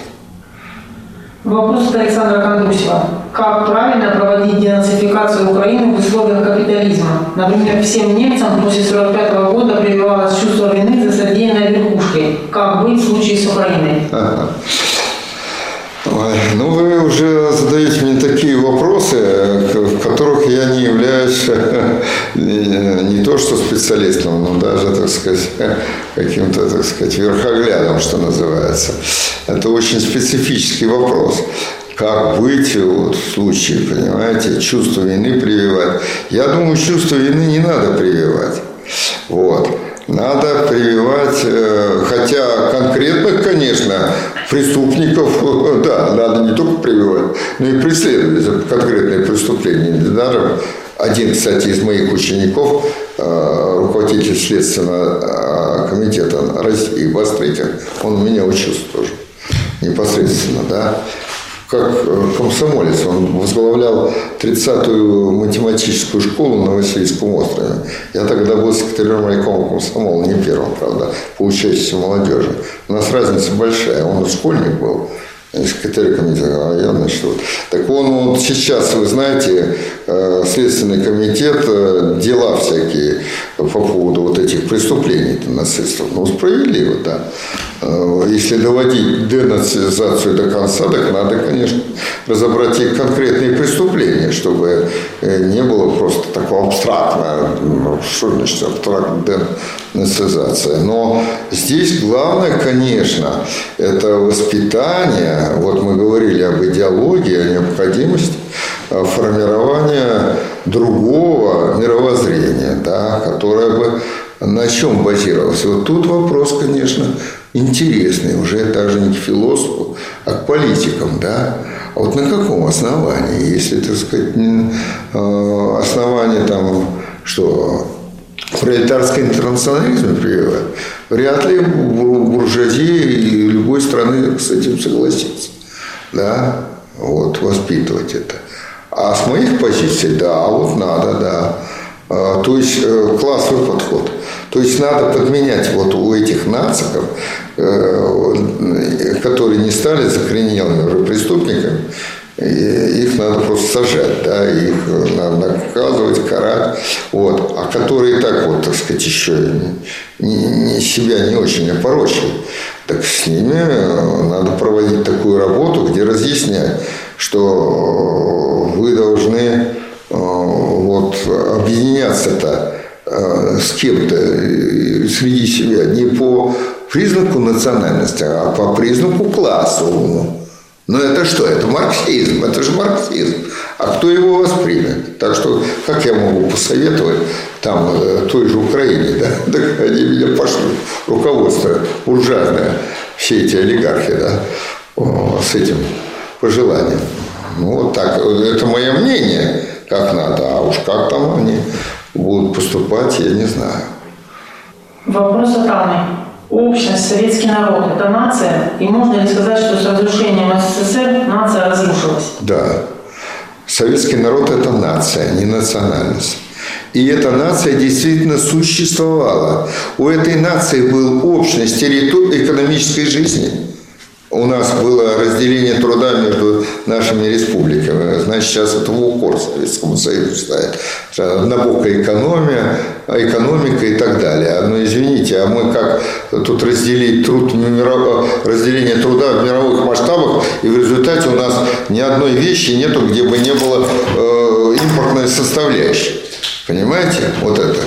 Вопрос от Александра Кондрусева. Как правильно проводить денацификацию Украины в условиях капитализма? Например, всем немцам после 1945 года прививалось чувство вины за содеянное верхушкой. Как быть в случае с Украиной? Ага. Ой, ну, вы уже задаете мне такие вопросы, в которых я не являюсь не, то что специалистом, но даже, так сказать, каким-то, так сказать, верхоглядом, что называется. Это очень специфический вопрос. Как быть вот, в случае, понимаете, чувство вины прививать. Я думаю, чувство вины не надо прививать. Вот. Надо прививать, э, хотя конкретных, преступников, да, надо не только прививать, но и преследовать за конкретные преступления. Недаром один, кстати, из моих учеников, э, руководитель Следственного э, комитета России, Бастрыкин, он меня учился тоже непосредственно, да, как э, комсомолец. Он возглавлял 30-ю математическую школу на Васильевском острове. Я тогда был секретарем райкома комсомола, не первым, правда, по участию молодежи. У нас разница большая. Он школьник был, секретарь комитета, а я, значит, вот. Так он вот сейчас, вы знаете, Следственный комитет, э, дела всякие по поводу вот этих преступлений нацистов, ну, справедливо, да. Э, Если доводить денацизацию до конца, так надо, конечно, разобрать и конкретные преступления, чтобы э, не было просто такого абстрактного, ну, что значит абстрактная денацизация. Но здесь главное, конечно, это воспитание, вот мы говорили об идеологии, о необходимости э, формирования другого мировоззрения, да, которое бы на чем базировалось. Вот тут вопрос, конечно, интересный, уже даже не к философу, а к политикам, да. А вот на каком основании? Если, так сказать, э, основание там, что пролетарский интернационализм прививать, вряд ли бур- буржуазия и любой страны с этим согласится. Да, вот, воспитывать это. А с моих позиций, да, вот надо, да. А, То есть э, классовый подход. То есть надо подменять вот у этих нациков, э, которые не стали закоренелыми уже преступниками, их надо просто сажать, да, их надо наказывать, карать, вот, а которые так вот, так сказать, еще не, не, себя не очень опорочили, так с ними надо проводить такую работу, где разъяснять, что вы должны вот, объединяться-то с кем-то среди себя не по признаку национальности, а по признаку классовому. Но это что? Это марксизм, это же марксизм. А кто его воспримет? Так что, как я могу посоветовать там э, той же Украине, да? Так они меня пошли, руководство буржуазное, все эти олигархи, да, с этим пожеланием. Ну, вот так. Это мое мнение, как надо. А уж как там они будут поступать, я не знаю. Вопрос от Анны общность, советский народ – это нация? И можно ли сказать, что с разрушением СССР нация разрушилась? Да. Советский народ – это нация, не национальность. И эта нация действительно существовала. У этой нации был общность территории экономической жизни – у нас было разделение труда между нашими республиками. Значит, сейчас это в укор Советскому Союзу ставит. Однобокая экономия, экономика и так далее. Но извините, а мы как тут разделить труд, разделение труда в мировых масштабах, и в результате у нас ни одной вещи нету, где бы не было э, импортной составляющей. Понимаете? Вот это.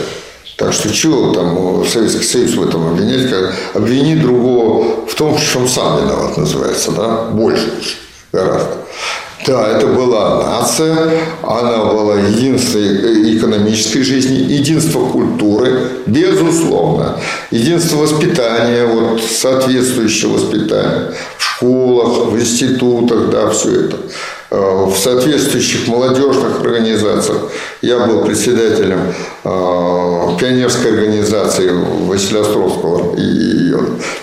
Так что чего там Советский Союз в этом обвинять, как обвинить другого в том, что он сам виноват, называется, да, больше гораздо. Да, это была нация, она была единственной экономической жизни, единство культуры, безусловно, единство воспитания, вот соответствующее воспитание в школах, в институтах, да, все это. Э, в соответствующих молодежных организациях. Я был председателем э, пионерской организации Василиостровского и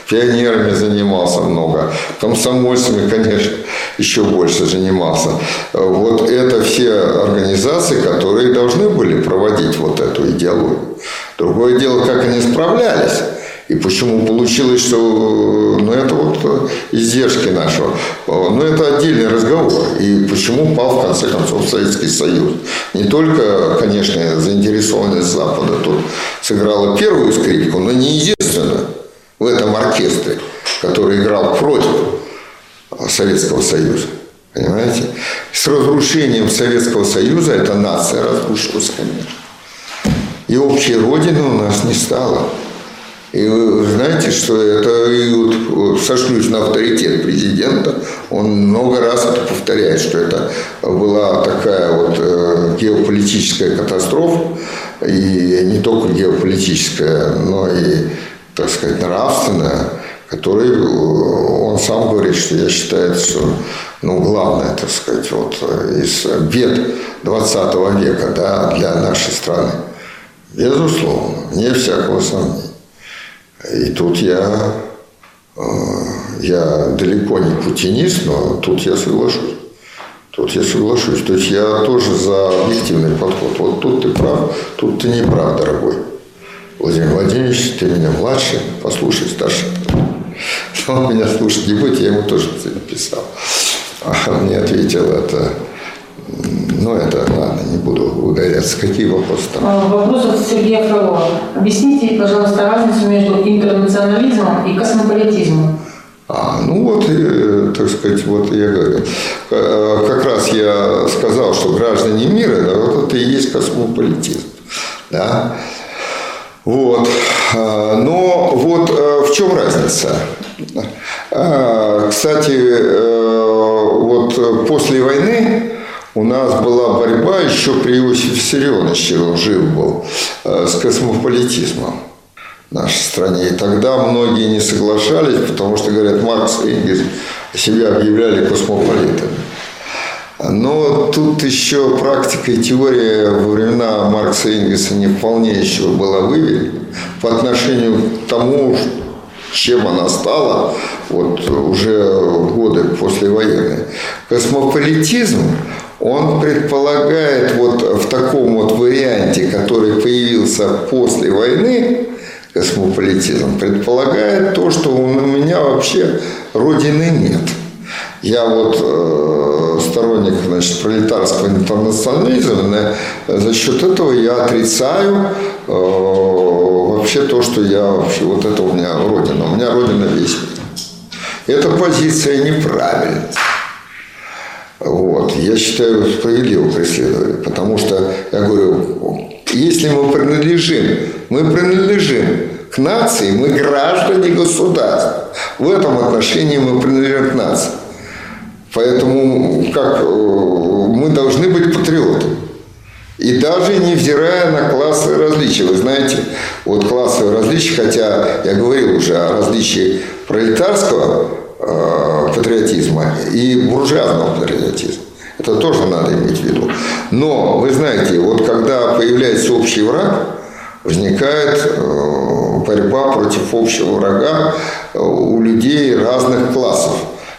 пионерами занимался много, комсомольцами, конечно, еще больше занимался. Вот это все организации, которые должны были проводить вот эту идеологию. Другое дело, как они справлялись. И почему получилось, что ну, это вот издержки нашего. Но это отдельный разговор. И почему пал, в конце концов, Советский Союз. Не только, конечно, заинтересованность Запада тут сыграла первую скрипку, но не единственную в этом оркестре, который играл против Советского Союза. Понимаете? С разрушением Советского Союза эта нация разрушилась, конечно. И общей родины у нас не стало. И вы знаете, что это и вот сошлюсь на авторитет президента, он много раз это повторяет, что это была такая вот э, геополитическая катастрофа, и не только геополитическая, но и, так сказать, нравственная, который э, он сам говорит, что я считаю, что ну, главное, так сказать, вот из бед 20 века да, для нашей страны. Безусловно, не всякого сомнения. И тут я, э, я далеко не путинист, но тут я соглашусь. Тут я соглашусь. То есть я тоже за объективный подход. Вот тут ты прав, тут ты не прав, дорогой. Владимир Владимирович, ты меня младше, послушай старше. Он меня слушать не будет, я ему тоже написал. А мне ответил это ну, это ладно, не буду ударяться. Какие вопросы там? А, вопрос от Сергея Фролова. Объясните, пожалуйста, разницу между интернационализмом и космополитизмом. А, ну вот, и, так сказать, вот я говорю. Э, как раз я сказал, что граждане мира, да, вот это и есть космополитизм. Да? Вот. А, но вот э, в чем разница? Кстати, э, вот после войны у нас была борьба еще при Иосифе Виссарионовиче, он жив был, э, с космополитизмом в нашей стране. И тогда многие не соглашались, потому что, говорят, Маркс и Энгельс себя объявляли космополитами. Но тут еще практика и теория во времена Маркса и Энгельса не вполне еще была выверена по отношению к тому, чем она стала вот уже годы послевоенные. Космополитизм, он предполагает вот в таком вот варианте, который появился после войны, космополитизм? Предполагает то, что у меня вообще родины нет. Я вот э, сторонник значит, пролетарского интернационализма, за счет этого я отрицаю э, вообще то, что я вообще, вот это у меня родина. У меня родина весь. Эта позиция неправильная. Вот. Я считаю справедливо преследовали, потому что, я говорю, если мы принадлежим, мы принадлежим к нации, мы граждане государства. В этом отношении мы принадлежим к нации. Поэтому как, э, мы должны быть патриотами. И даже невзирая на классовые различия. Вы знаете, вот классовые различия, хотя я говорил уже о различии пролетарского э, патриотизма и буржуазного патриотизма. Это тоже надо иметь в виду. Но, вы знаете, вот когда появляется общий враг, возникает э, борьба против общего врага э, у людей разных классов.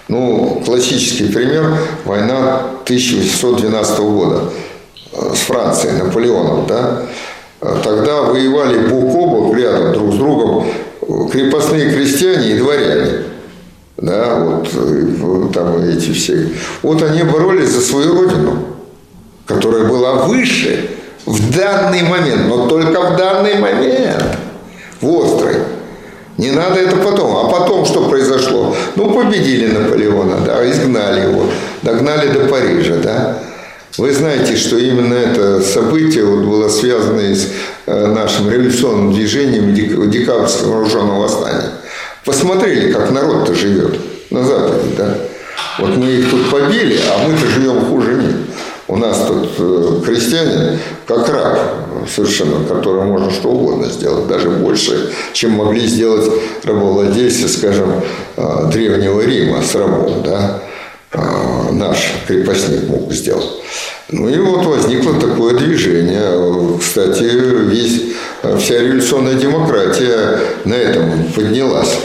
Ну, классический пример – война 1812 года э, с Францией, Наполеоном, да? Тогда воевали бок о бок рядом друг с другом крепостные крестьяне и дворяне. Да, вот там эти все. Вот они боролись за свою родину, которая была выше в данный момент, но только в данный момент, в острый. Не надо это потом. А потом что произошло? Ну, победили Наполеона, да, изгнали его, догнали до Парижа, да. Вы знаете, что именно это событие вот было связано с э, нашим революционным движением декабрьского вооруженного восстания. Посмотрели, как народ-то живет на Западе, да. Вот мы их тут побили, а мы-то живем хуже них. У нас тут э, крестьяне как раб совершенно, который можно что угодно сделать, даже больше, чем могли сделать рабовладельцы, скажем, э, Древнего Рима с рабом, да, наш крепостник мог сделать. Ну и вот возникло такое движение. Кстати, весь, вся революционная демократия на этом поднялась.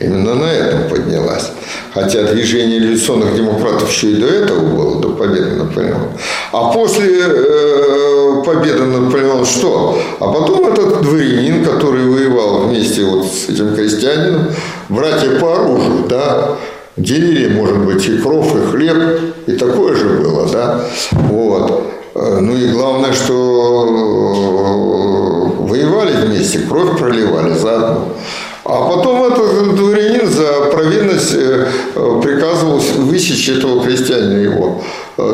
Именно на этом поднялась. Хотя движение революционных демократов еще и до этого было, до победы Наполеона. А после э, победы Наполеона что? А потом этот дворянин, который воевал вместе вот с этим крестьянином, братья по оружию, да, делили, может быть, и кров, и хлеб, и такое же было, да, вот. Э, ну и главное, что э, воевали вместе, кровь проливали заодно. А потом этот дворянин за провинность э, приказывал высечь этого крестьянина его,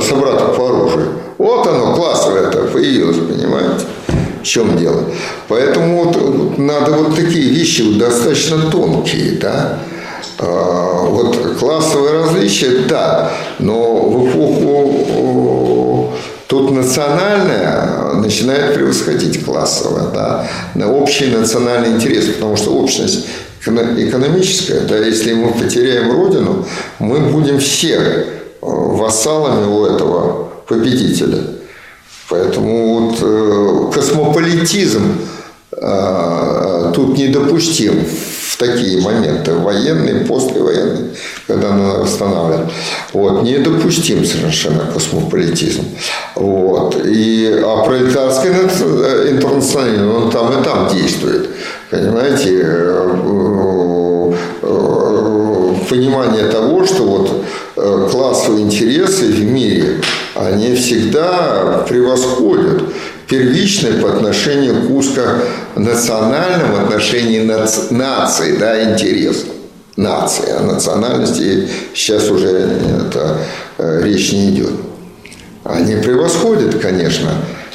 собрата по оружию. Вот оно, классовое это появилось, понимаете? В чем дело? Поэтому вот надо вот такие вещи достаточно тонкие, да? А, вот классовые различия, да, но в эпоху Тут национальное начинает превосходить классовое, да, на общий национальный интерес, потому что общность экономическая, да, если мы потеряем родину, мы будем все э, вассалами у этого победителя. Поэтому вот э, космополитизм э, тут недопустим такие моменты, военные, послевоенные, когда надо восстанавливать. Вот, недопустим совершенно космополитизм. Вот. И, а пролетарский интернационализм, он там и там действует. Понимаете, э, э, понимание того, что вот э, классовые интересы в мире, они всегда превосходят первичное по отношению к узконациональному отношению наци, нации, да, интерес нации, о национальности сейчас уже это, э, речь не идет. Они превосходят, конечно,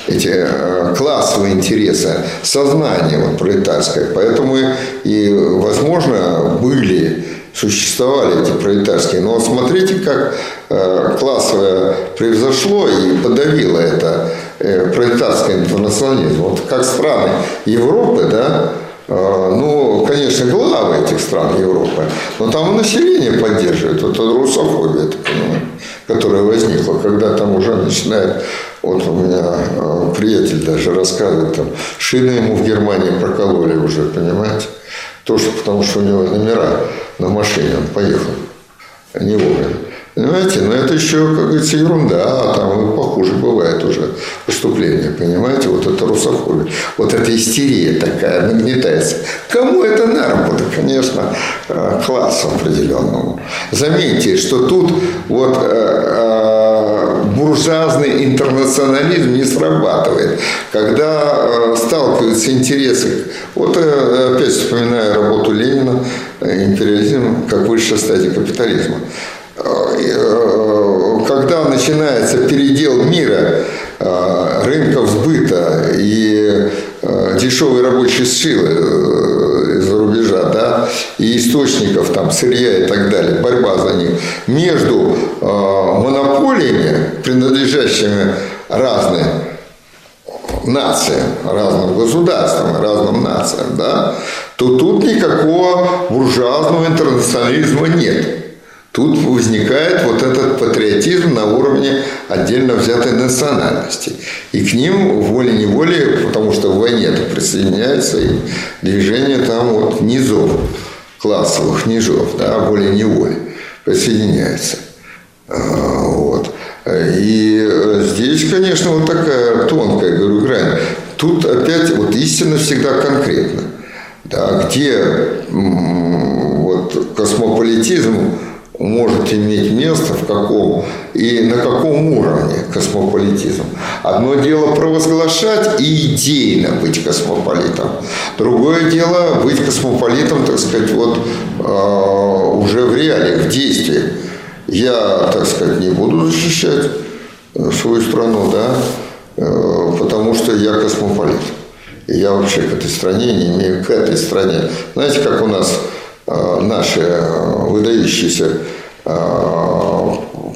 эти э, классовые интересы сознания вот, пролетарское. Поэтому и, возможно, были существовали эти пролетарские. Но вот смотрите, как э, классовое превзошло и подавило это пролетарский интернационализм. Вот как страны Европы, да, э, ну, конечно, главы этих стран Европы, но там и население поддерживает. Вот это русофобия, так понимаете, которая возникла, когда там уже начинает, вот у меня приятель даже рассказывает, там, шины ему в Германии прокололи уже, понимаете, тоже потому, что у него номера на машине, он поехал не вовремя. Понимаете? Но это еще, как говорится, ерунда, а там похуже бывает уже поступление, понимаете? Вот это русофобия, вот эта истерия такая нагнетается. Кому это на? Да, конечно, э, классу определенному. Заметьте, что тут вот э, э, буржуазный интернационализм не срабатывает. Когда сталкиваются интересы, вот опять вспоминаю работу Ленина, империализм как высшая стадия капитализма. Э, когда начинается передел мира, э, рынков сбыта и э, дешевой рабочей силы из-за рубежа, да, и источников там сырья и так далее, борьба за них, между монополиями, принадлежащими разным нациям, разным государствам, разным нациям, да, то тут никакого буржуазного интернационализма нет. Тут возникает вот этот патриотизм на уровне отдельно взятой национальности. И к ним волей-неволей, потому что в войне это присоединяется и движение там вот низов, классовых низов, да, волей-неволей присоединяется. А, вот. И здесь, конечно, вот такая тонкая, говорю, грань. Тут опять вот истина всегда конкретна. Да, где вот космополитизм может иметь место, в каком и на каком уровне космополитизм. Одно дело провозглашать и идейно быть космополитом. Другое дело быть космополитом, так сказать, вот э, уже в реалиях, в действии. Я, так сказать, не буду защищать свою страну, да, э, потому что я космополит. И я вообще к этой стране не имею, к этой стране. Знаете, как у нас Э, наши э, выдающиеся э,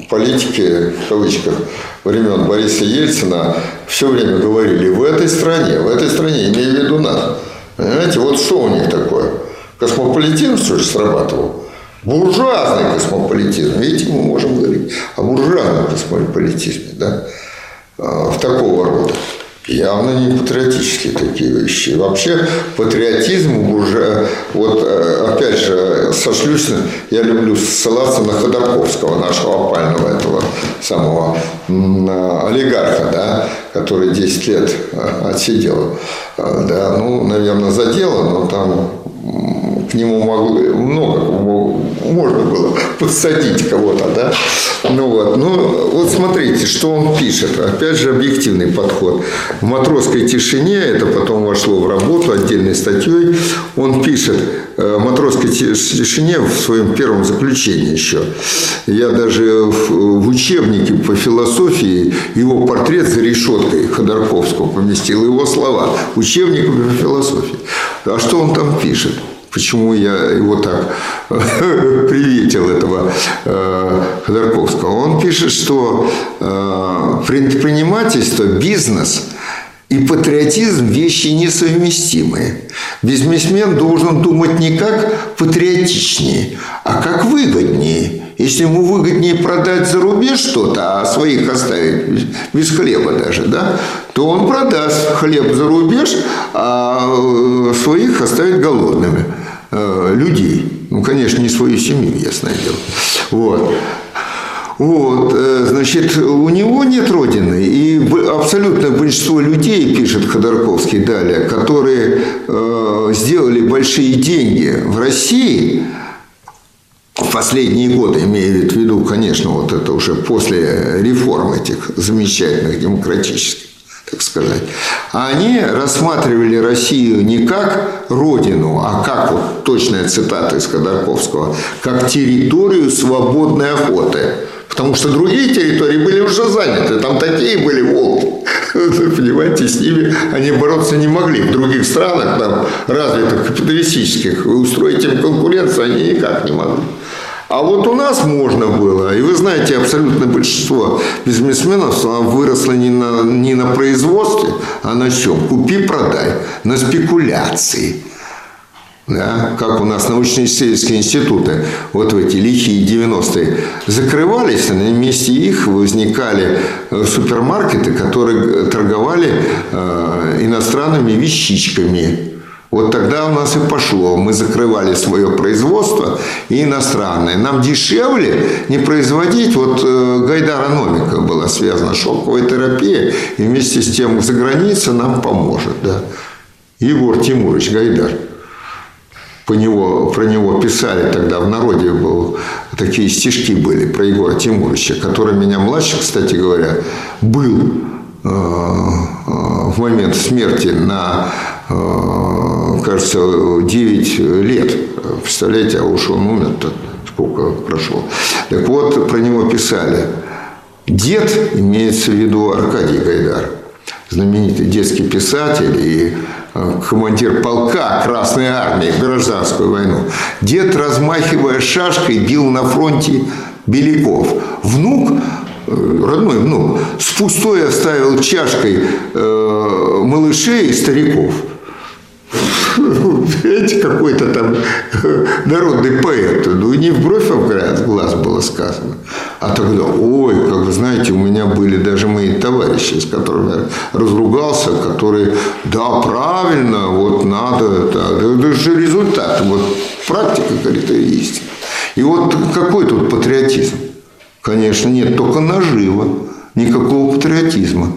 политики, в кавычках, времен Бориса Ельцина все время говорили в этой стране, в этой стране, имея в виду нас. Понимаете, вот что у них такое? Космополитизм, что же, срабатывал? Буржуазный космополитизм. Видите, мы можем говорить о буржуазном космополитизме, да, в такого рода. Явно не патриотические такие вещи. Вообще патриотизм уже, вот э, опять же, сошлюсь, я люблю ссылаться на Ходорковского, нашего опального этого самого олигарха, да, который 10 лет э, отсидел. Э, да, ну, наверное, за дело, но там к нему могло, много можно было подсадить кого-то, да. Ну вот, ну вот смотрите, что он пишет. Опять же, объективный подход. В матросской тишине, это потом вошло в работу отдельной статьей, он пишет матросской тишине в своем первом заключении еще. Я даже в, в учебнике по философии его портрет за решеткой Ходорковского поместил, его слова. Учебник по философии. А что он там пишет? Почему я его так приветил, этого э, Ходорковского? Он пишет, что э, предпринимательство, бизнес и патриотизм – вещи несовместимые. Бизнесмен должен думать не как патриотичнее, а как выгоднее. Если ему выгоднее продать за рубеж что-то, а своих оставить без хлеба даже, да, то он продаст хлеб за рубеж, а э, своих оставит голодными э, людей. Ну, конечно, не свою семью, ясное дело. Вот. Вот, э, значит, у него нет родины. И абсолютное большинство людей, пишет Ходорковский далее, которые э, сделали большие деньги в России в последние годы, имея в виду, конечно, вот это уже после реформ этих замечательных демократических, так сказать, они рассматривали Россию не как родину, а как, вот точная цитата из Ходорковского, как территорию свободной охоты. Потому что другие территории были уже заняты, там такие были волки. Понимаете, с ними они бороться не могли. В других странах, там, развитых капиталистических, устроить им конкуренцию они никак не могли. А вот у нас можно было. И вы знаете, абсолютное большинство бизнесменов выросло не на, не на производстве, а на чем? Купи-продай. На спекуляции. Да, как у нас научно-исследовательские институты вот в эти лихие 90-е закрывались, а на месте их возникали э, супермаркеты, которые торговали э, иностранными вещичками. Вот тогда у нас и пошло. Мы закрывали свое производство и иностранное. Нам дешевле не производить. Вот э, Гайдара Номика была связана шоковой терапия. И вместе с тем за границей нам поможет. Да. Егор Тимурович Гайдар. По него, про него писали тогда в народе был, такие стишки были про Егора Тимуровича, который меня младше, кстати говоря, был э, э, в момент смерти на Э, кажется, 9 лет. Представляете, а уж он умер-то сколько прошло. Так вот, про него писали. Дед, имеется в виду Аркадий Гайдар, знаменитый детский писатель и командир полка Красной Армии в гражданскую войну. Дед, размахивая шашкой, бил на фронте беляков. Внук э, родной внук, с пустой оставил чашкой э, малышей и стариков. Видите, какой-то там народный поэт. Ну, не в бровь, а в глаз было сказано. А тогда, ой, как вы знаете, у меня были даже мои товарищи, с которыми я разругался, которые, да, правильно, вот надо, это, это же результат. Вот практика, говорит, это истина. И вот какой тут патриотизм? Конечно, нет, только наживо. Никакого патриотизма.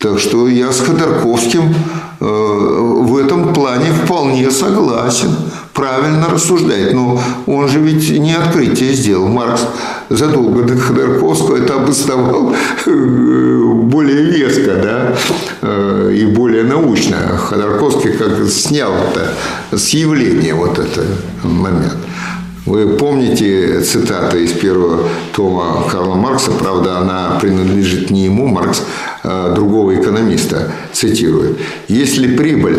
Так что я с Ходорковским э, в этом плане вполне согласен. Правильно рассуждает. Но он же ведь не открытие сделал. Маркс задолго до Ходорковского это обосновал э, более веско, да, э, и более научно. Ходорковский как снял это с явления вот этот момент. Вы помните цитату из первого тома Карла Маркса, правда, она принадлежит не ему, Маркс другого экономиста цитирует. Если прибыль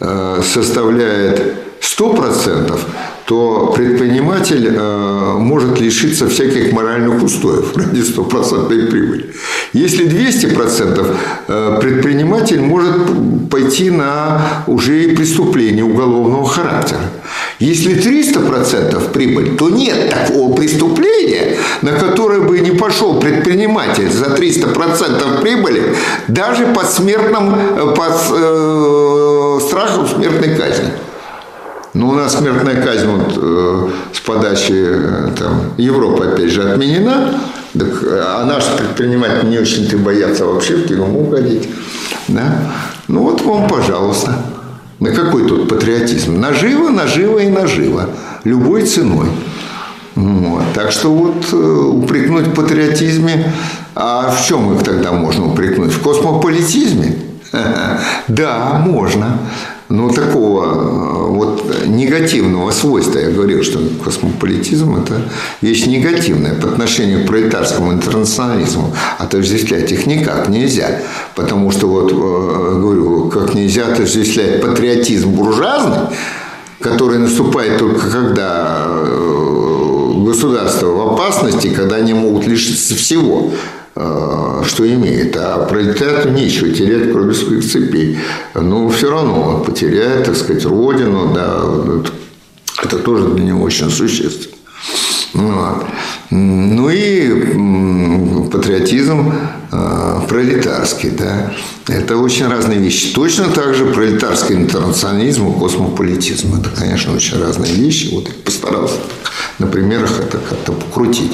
э, составляет 100%, то предприниматель э, может лишиться всяких моральных устоев ради стопроцентной прибыли. Если 200%, э, предприниматель может пойти на уже преступление уголовного характера. Если 300% прибыль, то нет такого преступления, на которое бы не пошел предприниматель за 300% прибыли, даже под смертным, э, под э, страхом смертной казни. Но у нас смертная казнь вот, э, с подачи э, там, Европы, опять же, отменена. Так, а наши предприниматели не очень-то боятся вообще в тюрьму угодить. Да? Ну вот вам, пожалуйста. На какой тут патриотизм? Наживо, наживо и наживо. Любой ценой. Вот. Так что вот э, упрекнуть в патриотизме, а в чем их тогда можно упрекнуть? В космополитизме? Да, можно. Но такого э, вот негативного свойства, я говорил, что космополитизм – это вещь негативная по отношению к пролетарскому интернационализму. Отождествлять их никак нельзя. Потому что, вот, э, говорю, как нельзя отождествлять патриотизм буржуазный, который наступает только когда э, государство в опасности, когда они могут лишиться всего. Э, что имеет. А пролетариату нечего терять, кроме своих цепей. Но все равно он потеряет, так сказать, родину, да, это тоже для него очень существенно. Вот. Ну и патриотизм э, пролетарский, да, это очень разные вещи. Точно так же пролетарский интернационализм и космополитизм. Это, конечно, очень разные вещи. Вот я постарался на примерах это как-то покрутить.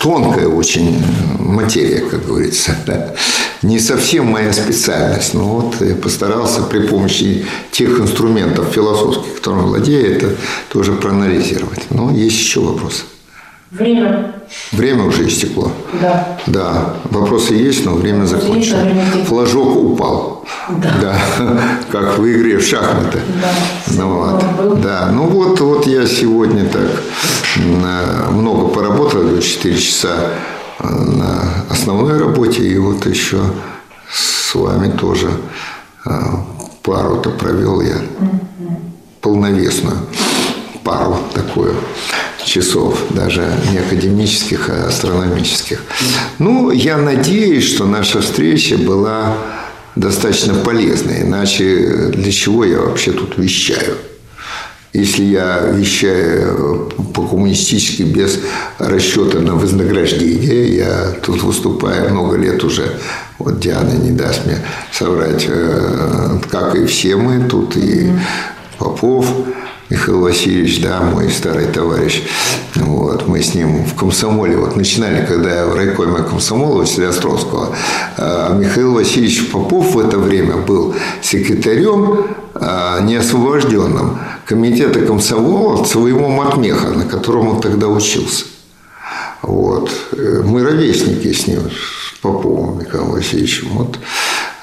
Тонкая очень материя, как говорится. Да. Не совсем моя специальность, но вот я постарался при помощи тех инструментов философских, которыми владею, это тоже проанализировать. Но есть еще вопросы. Время. Время уже истекло. Да. Да. Вопросы есть, но время закончено. Флажок упал. Да. да. Как в игре в шахматы. Да. Ну, вот. Да. Ну вот, вот я сегодня так много поработал, до 4 часа э, на основной работе, и вот еще с вами тоже э, пару-то провел я полновесную пару такую часов, даже не академических, а астрономических. Ну, я надеюсь, что наша встреча была достаточно полезной. Иначе для чего я вообще тут вещаю? Если я вещаю по-коммунистически без расчета на вознаграждение, я тут выступаю много лет уже, вот Диана не даст мне соврать, э, как и все мы тут, и Попов, Михаил Васильевич, да, мой старый товарищ. Вот, мы с ним в комсомоле вот начинали, когда я в райкоме комсомола Василия Островского. А Михаил Васильевич Попов в это время был секретарем а, неосвобожденным комитета комсомола своего Матмеха, на котором он тогда учился. Вот. Мы ровесники с ним, с Поповым Михаилом Васильевичем. Вот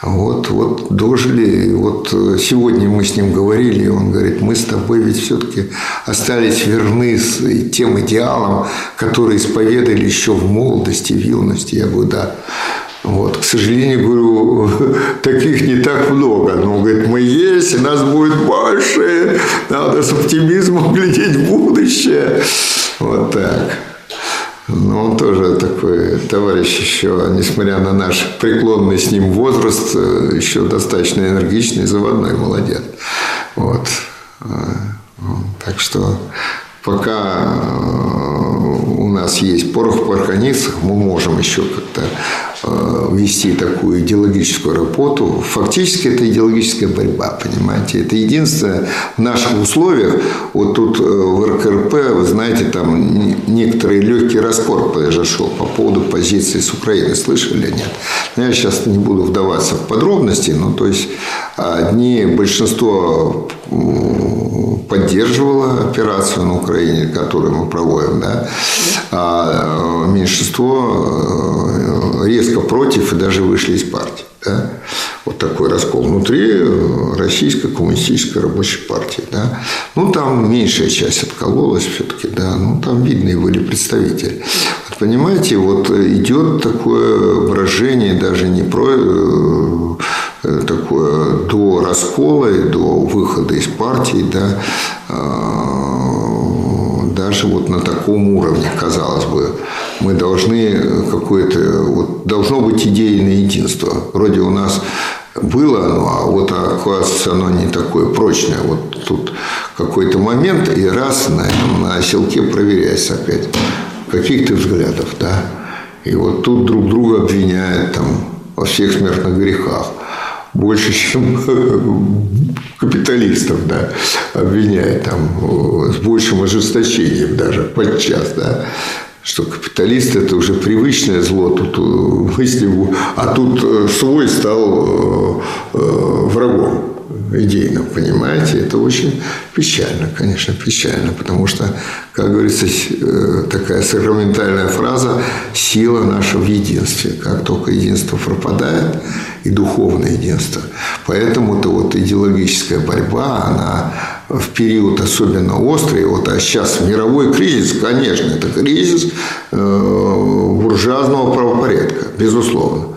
вот, вот дожили. Вот сегодня мы с ним говорили, и он говорит, мы с тобой ведь все-таки остались верны тем идеалам, которые исповедали еще в молодости, в юности. Я говорю, да. Вот, к сожалению, говорю, таких не так много. Но, говорит, мы есть, и нас будет больше. Надо с оптимизмом глядеть в будущее. Вот так. Но он тоже такой товарищ еще, несмотря на наш преклонный с ним возраст, э, еще достаточно энергичный, заводной, молодец. Вот. Э, так что пока э, у нас есть порох в пороховницах, мы можем еще как-то вести такую идеологическую работу. Фактически это идеологическая борьба, понимаете. Это единственное в наших условиях. Вот тут э, в РКРП, вы знаете, там некоторый легкий раскор произошел по поводу позиции с Украины. Слышали или нет? Я сейчас не буду вдаваться в подробности, но то есть одни, большинство поддерживало операцию на Украине, которую мы проводим, да, а э, меньшинство резко резко против и даже вышли из партии. Да? Вот такой раскол внутри э, Российской коммунистической рабочей партии. Да? Ну, там меньшая часть откололась все-таки, да, ну, там видные были представители. Вот, понимаете, вот идет такое выражение даже не про э, э, такое до раскола и до выхода из партии, да, даже вот на таком уровне, казалось бы, мы должны какое-то, вот, должно быть идейное единство. Вроде у нас было оно, а вот оказывается оно не такое прочное. Вот тут какой-то момент, и раз на, на оселке проверяется опять. Каких ты взглядов, да? И вот тут друг друга обвиняют там во всех смертных грехах больше, чем капиталистов, да, обвиняет там с большим ожесточением даже подчас, да, что капиталист это уже привычное зло, тут мысли, а тут э, свой стал э, э, врагом идейно, понимаете, это очень печально, конечно, печально, потому что, как говорится, такая сакраментальная фраза «сила наша в единстве». Как только единство пропадает, и духовное единство. Поэтому-то вот идеологическая борьба, она в период особенно острый, вот, а сейчас мировой кризис, конечно, это кризис э, буржуазного правопорядка, безусловно.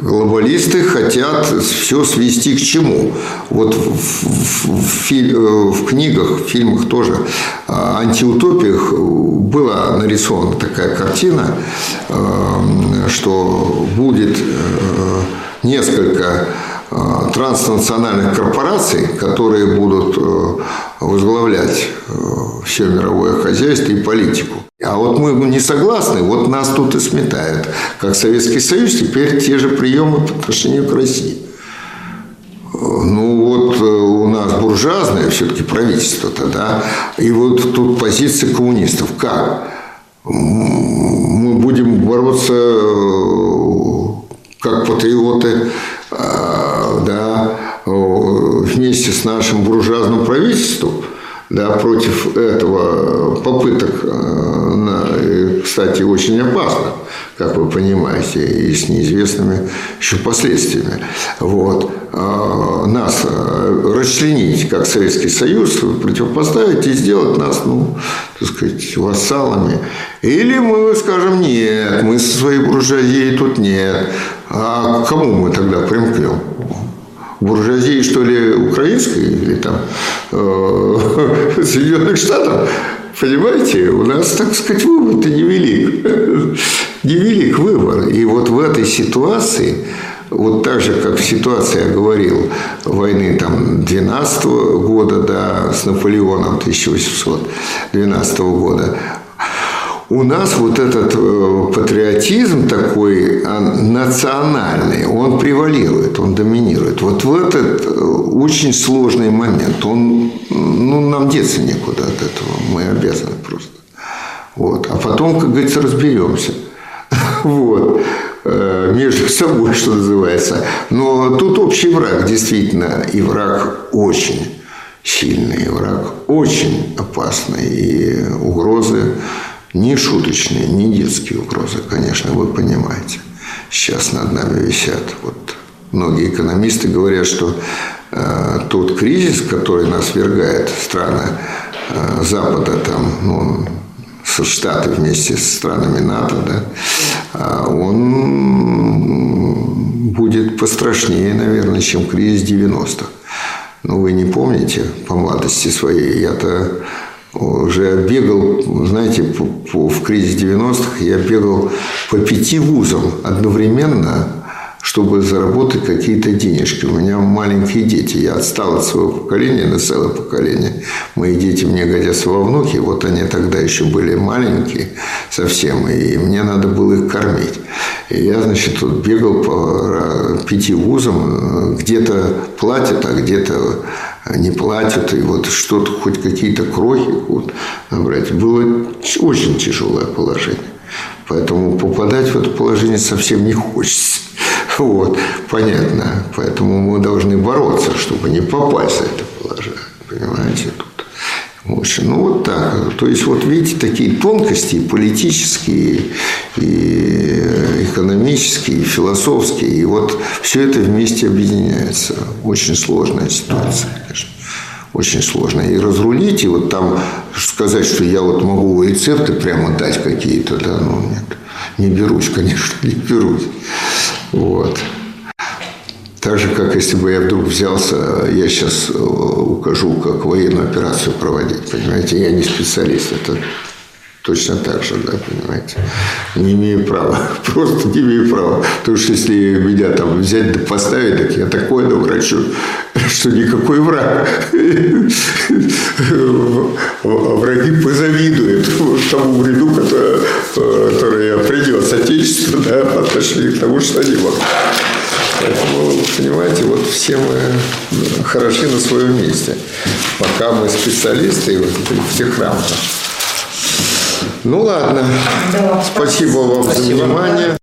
Глобалисты хотят все свести к чему? Вот в, в, в, э, в книгах, в фильмах тоже, антиутопиях была нарисована такая картина, э, что будет несколько транснациональных корпораций, которые будут э, возглавлять э, все мировое хозяйство и политику. А вот мы не согласны, вот нас тут и сметают. Как Советский Союз, теперь те же приемы по отношению к России. Ну вот у нас буржуазное все-таки правительство тогда, и вот тут позиция коммунистов. Как? Мы будем бороться как патриоты, да, вместе с нашим буржуазным правительством, да, против этого попыток, э, кстати, очень опасно, как вы понимаете, и с неизвестными еще последствиями. Вот. А, нас э, расчленить, как Советский Союз, противопоставить и сделать нас, ну, так сказать, вассалами. Или мы скажем, нет, мы со своей буржуазией тут нет. А к кому мы тогда примкнем? Буржуазии, что ли, украинской или там э, Соединенных Штатов. Понимаете, у нас, так сказать, выбор-то невелик. невелик выбор. И вот в этой ситуации, вот так же, как в ситуации, я говорил, войны там 12 года, да, с Наполеоном 1812 года, у нас вот этот э, патриотизм такой а, национальный, он превалирует, он доминирует. Вот в этот э, очень сложный момент, он, ну, нам деться некуда от этого, мы обязаны просто. Вот. А потом, как говорится, разберемся. Вот. Э, между собой, что называется. Но тут общий враг, действительно, и враг очень сильный, и враг очень опасный, и угрозы не шуточные, не детские угрозы, конечно, вы понимаете. Сейчас над нами висят. Вот многие экономисты говорят, что э, тот кризис, который нас вергает страны э, Запада, там, ну, со Штаты вместе с странами НАТО, да, а он будет пострашнее, наверное, чем кризис 90-х. Ну, вы не помните по молодости своей, я-то уже бегал, знаете, по, по, в кризис 90-х я бегал по пяти вузам одновременно, чтобы заработать какие-то денежки. У меня маленькие дети. Я отстал от своего поколения на целое поколение. Мои дети мне годятся во внуки. Вот они тогда еще были маленькие совсем. И мне надо было их кормить. И я, значит, вот бегал по пяти вузам. Где-то платят, а где-то не платят. И вот что-то, хоть какие-то крохи вот, набрать. Было очень тяжелое положение. Поэтому попадать в это положение совсем не хочется. Вот, понятно. Поэтому мы должны бороться, чтобы не попасть в это положение. Понимаете, тут очень. Ну, вот так. То есть, вот видите, такие тонкости политические, и экономические, и философские. И вот все это вместе объединяется. Очень сложная ситуация, конечно очень сложно. И разрулить, и вот там сказать, что я вот могу рецепты прямо дать какие-то, да, ну нет. Не берусь, конечно, не берусь. Вот. Так же, как если бы я вдруг взялся, я сейчас э, укажу, как военную операцию проводить, понимаете, я не специалист, это точно так же, да, понимаете, не имею права, просто не имею права, потому что если меня там взять да поставить, так я такое наврачу, что никакой враг, враги позавидуют тому вреду, который, я принес Отечеству, да, по отношению к тому, что они могут. Поэтому, понимаете, вот все мы хороши на своем месте. Пока мы специалисты вот, в всех рамках. Ну ладно. Да, Спасибо вам спасибо. за внимание.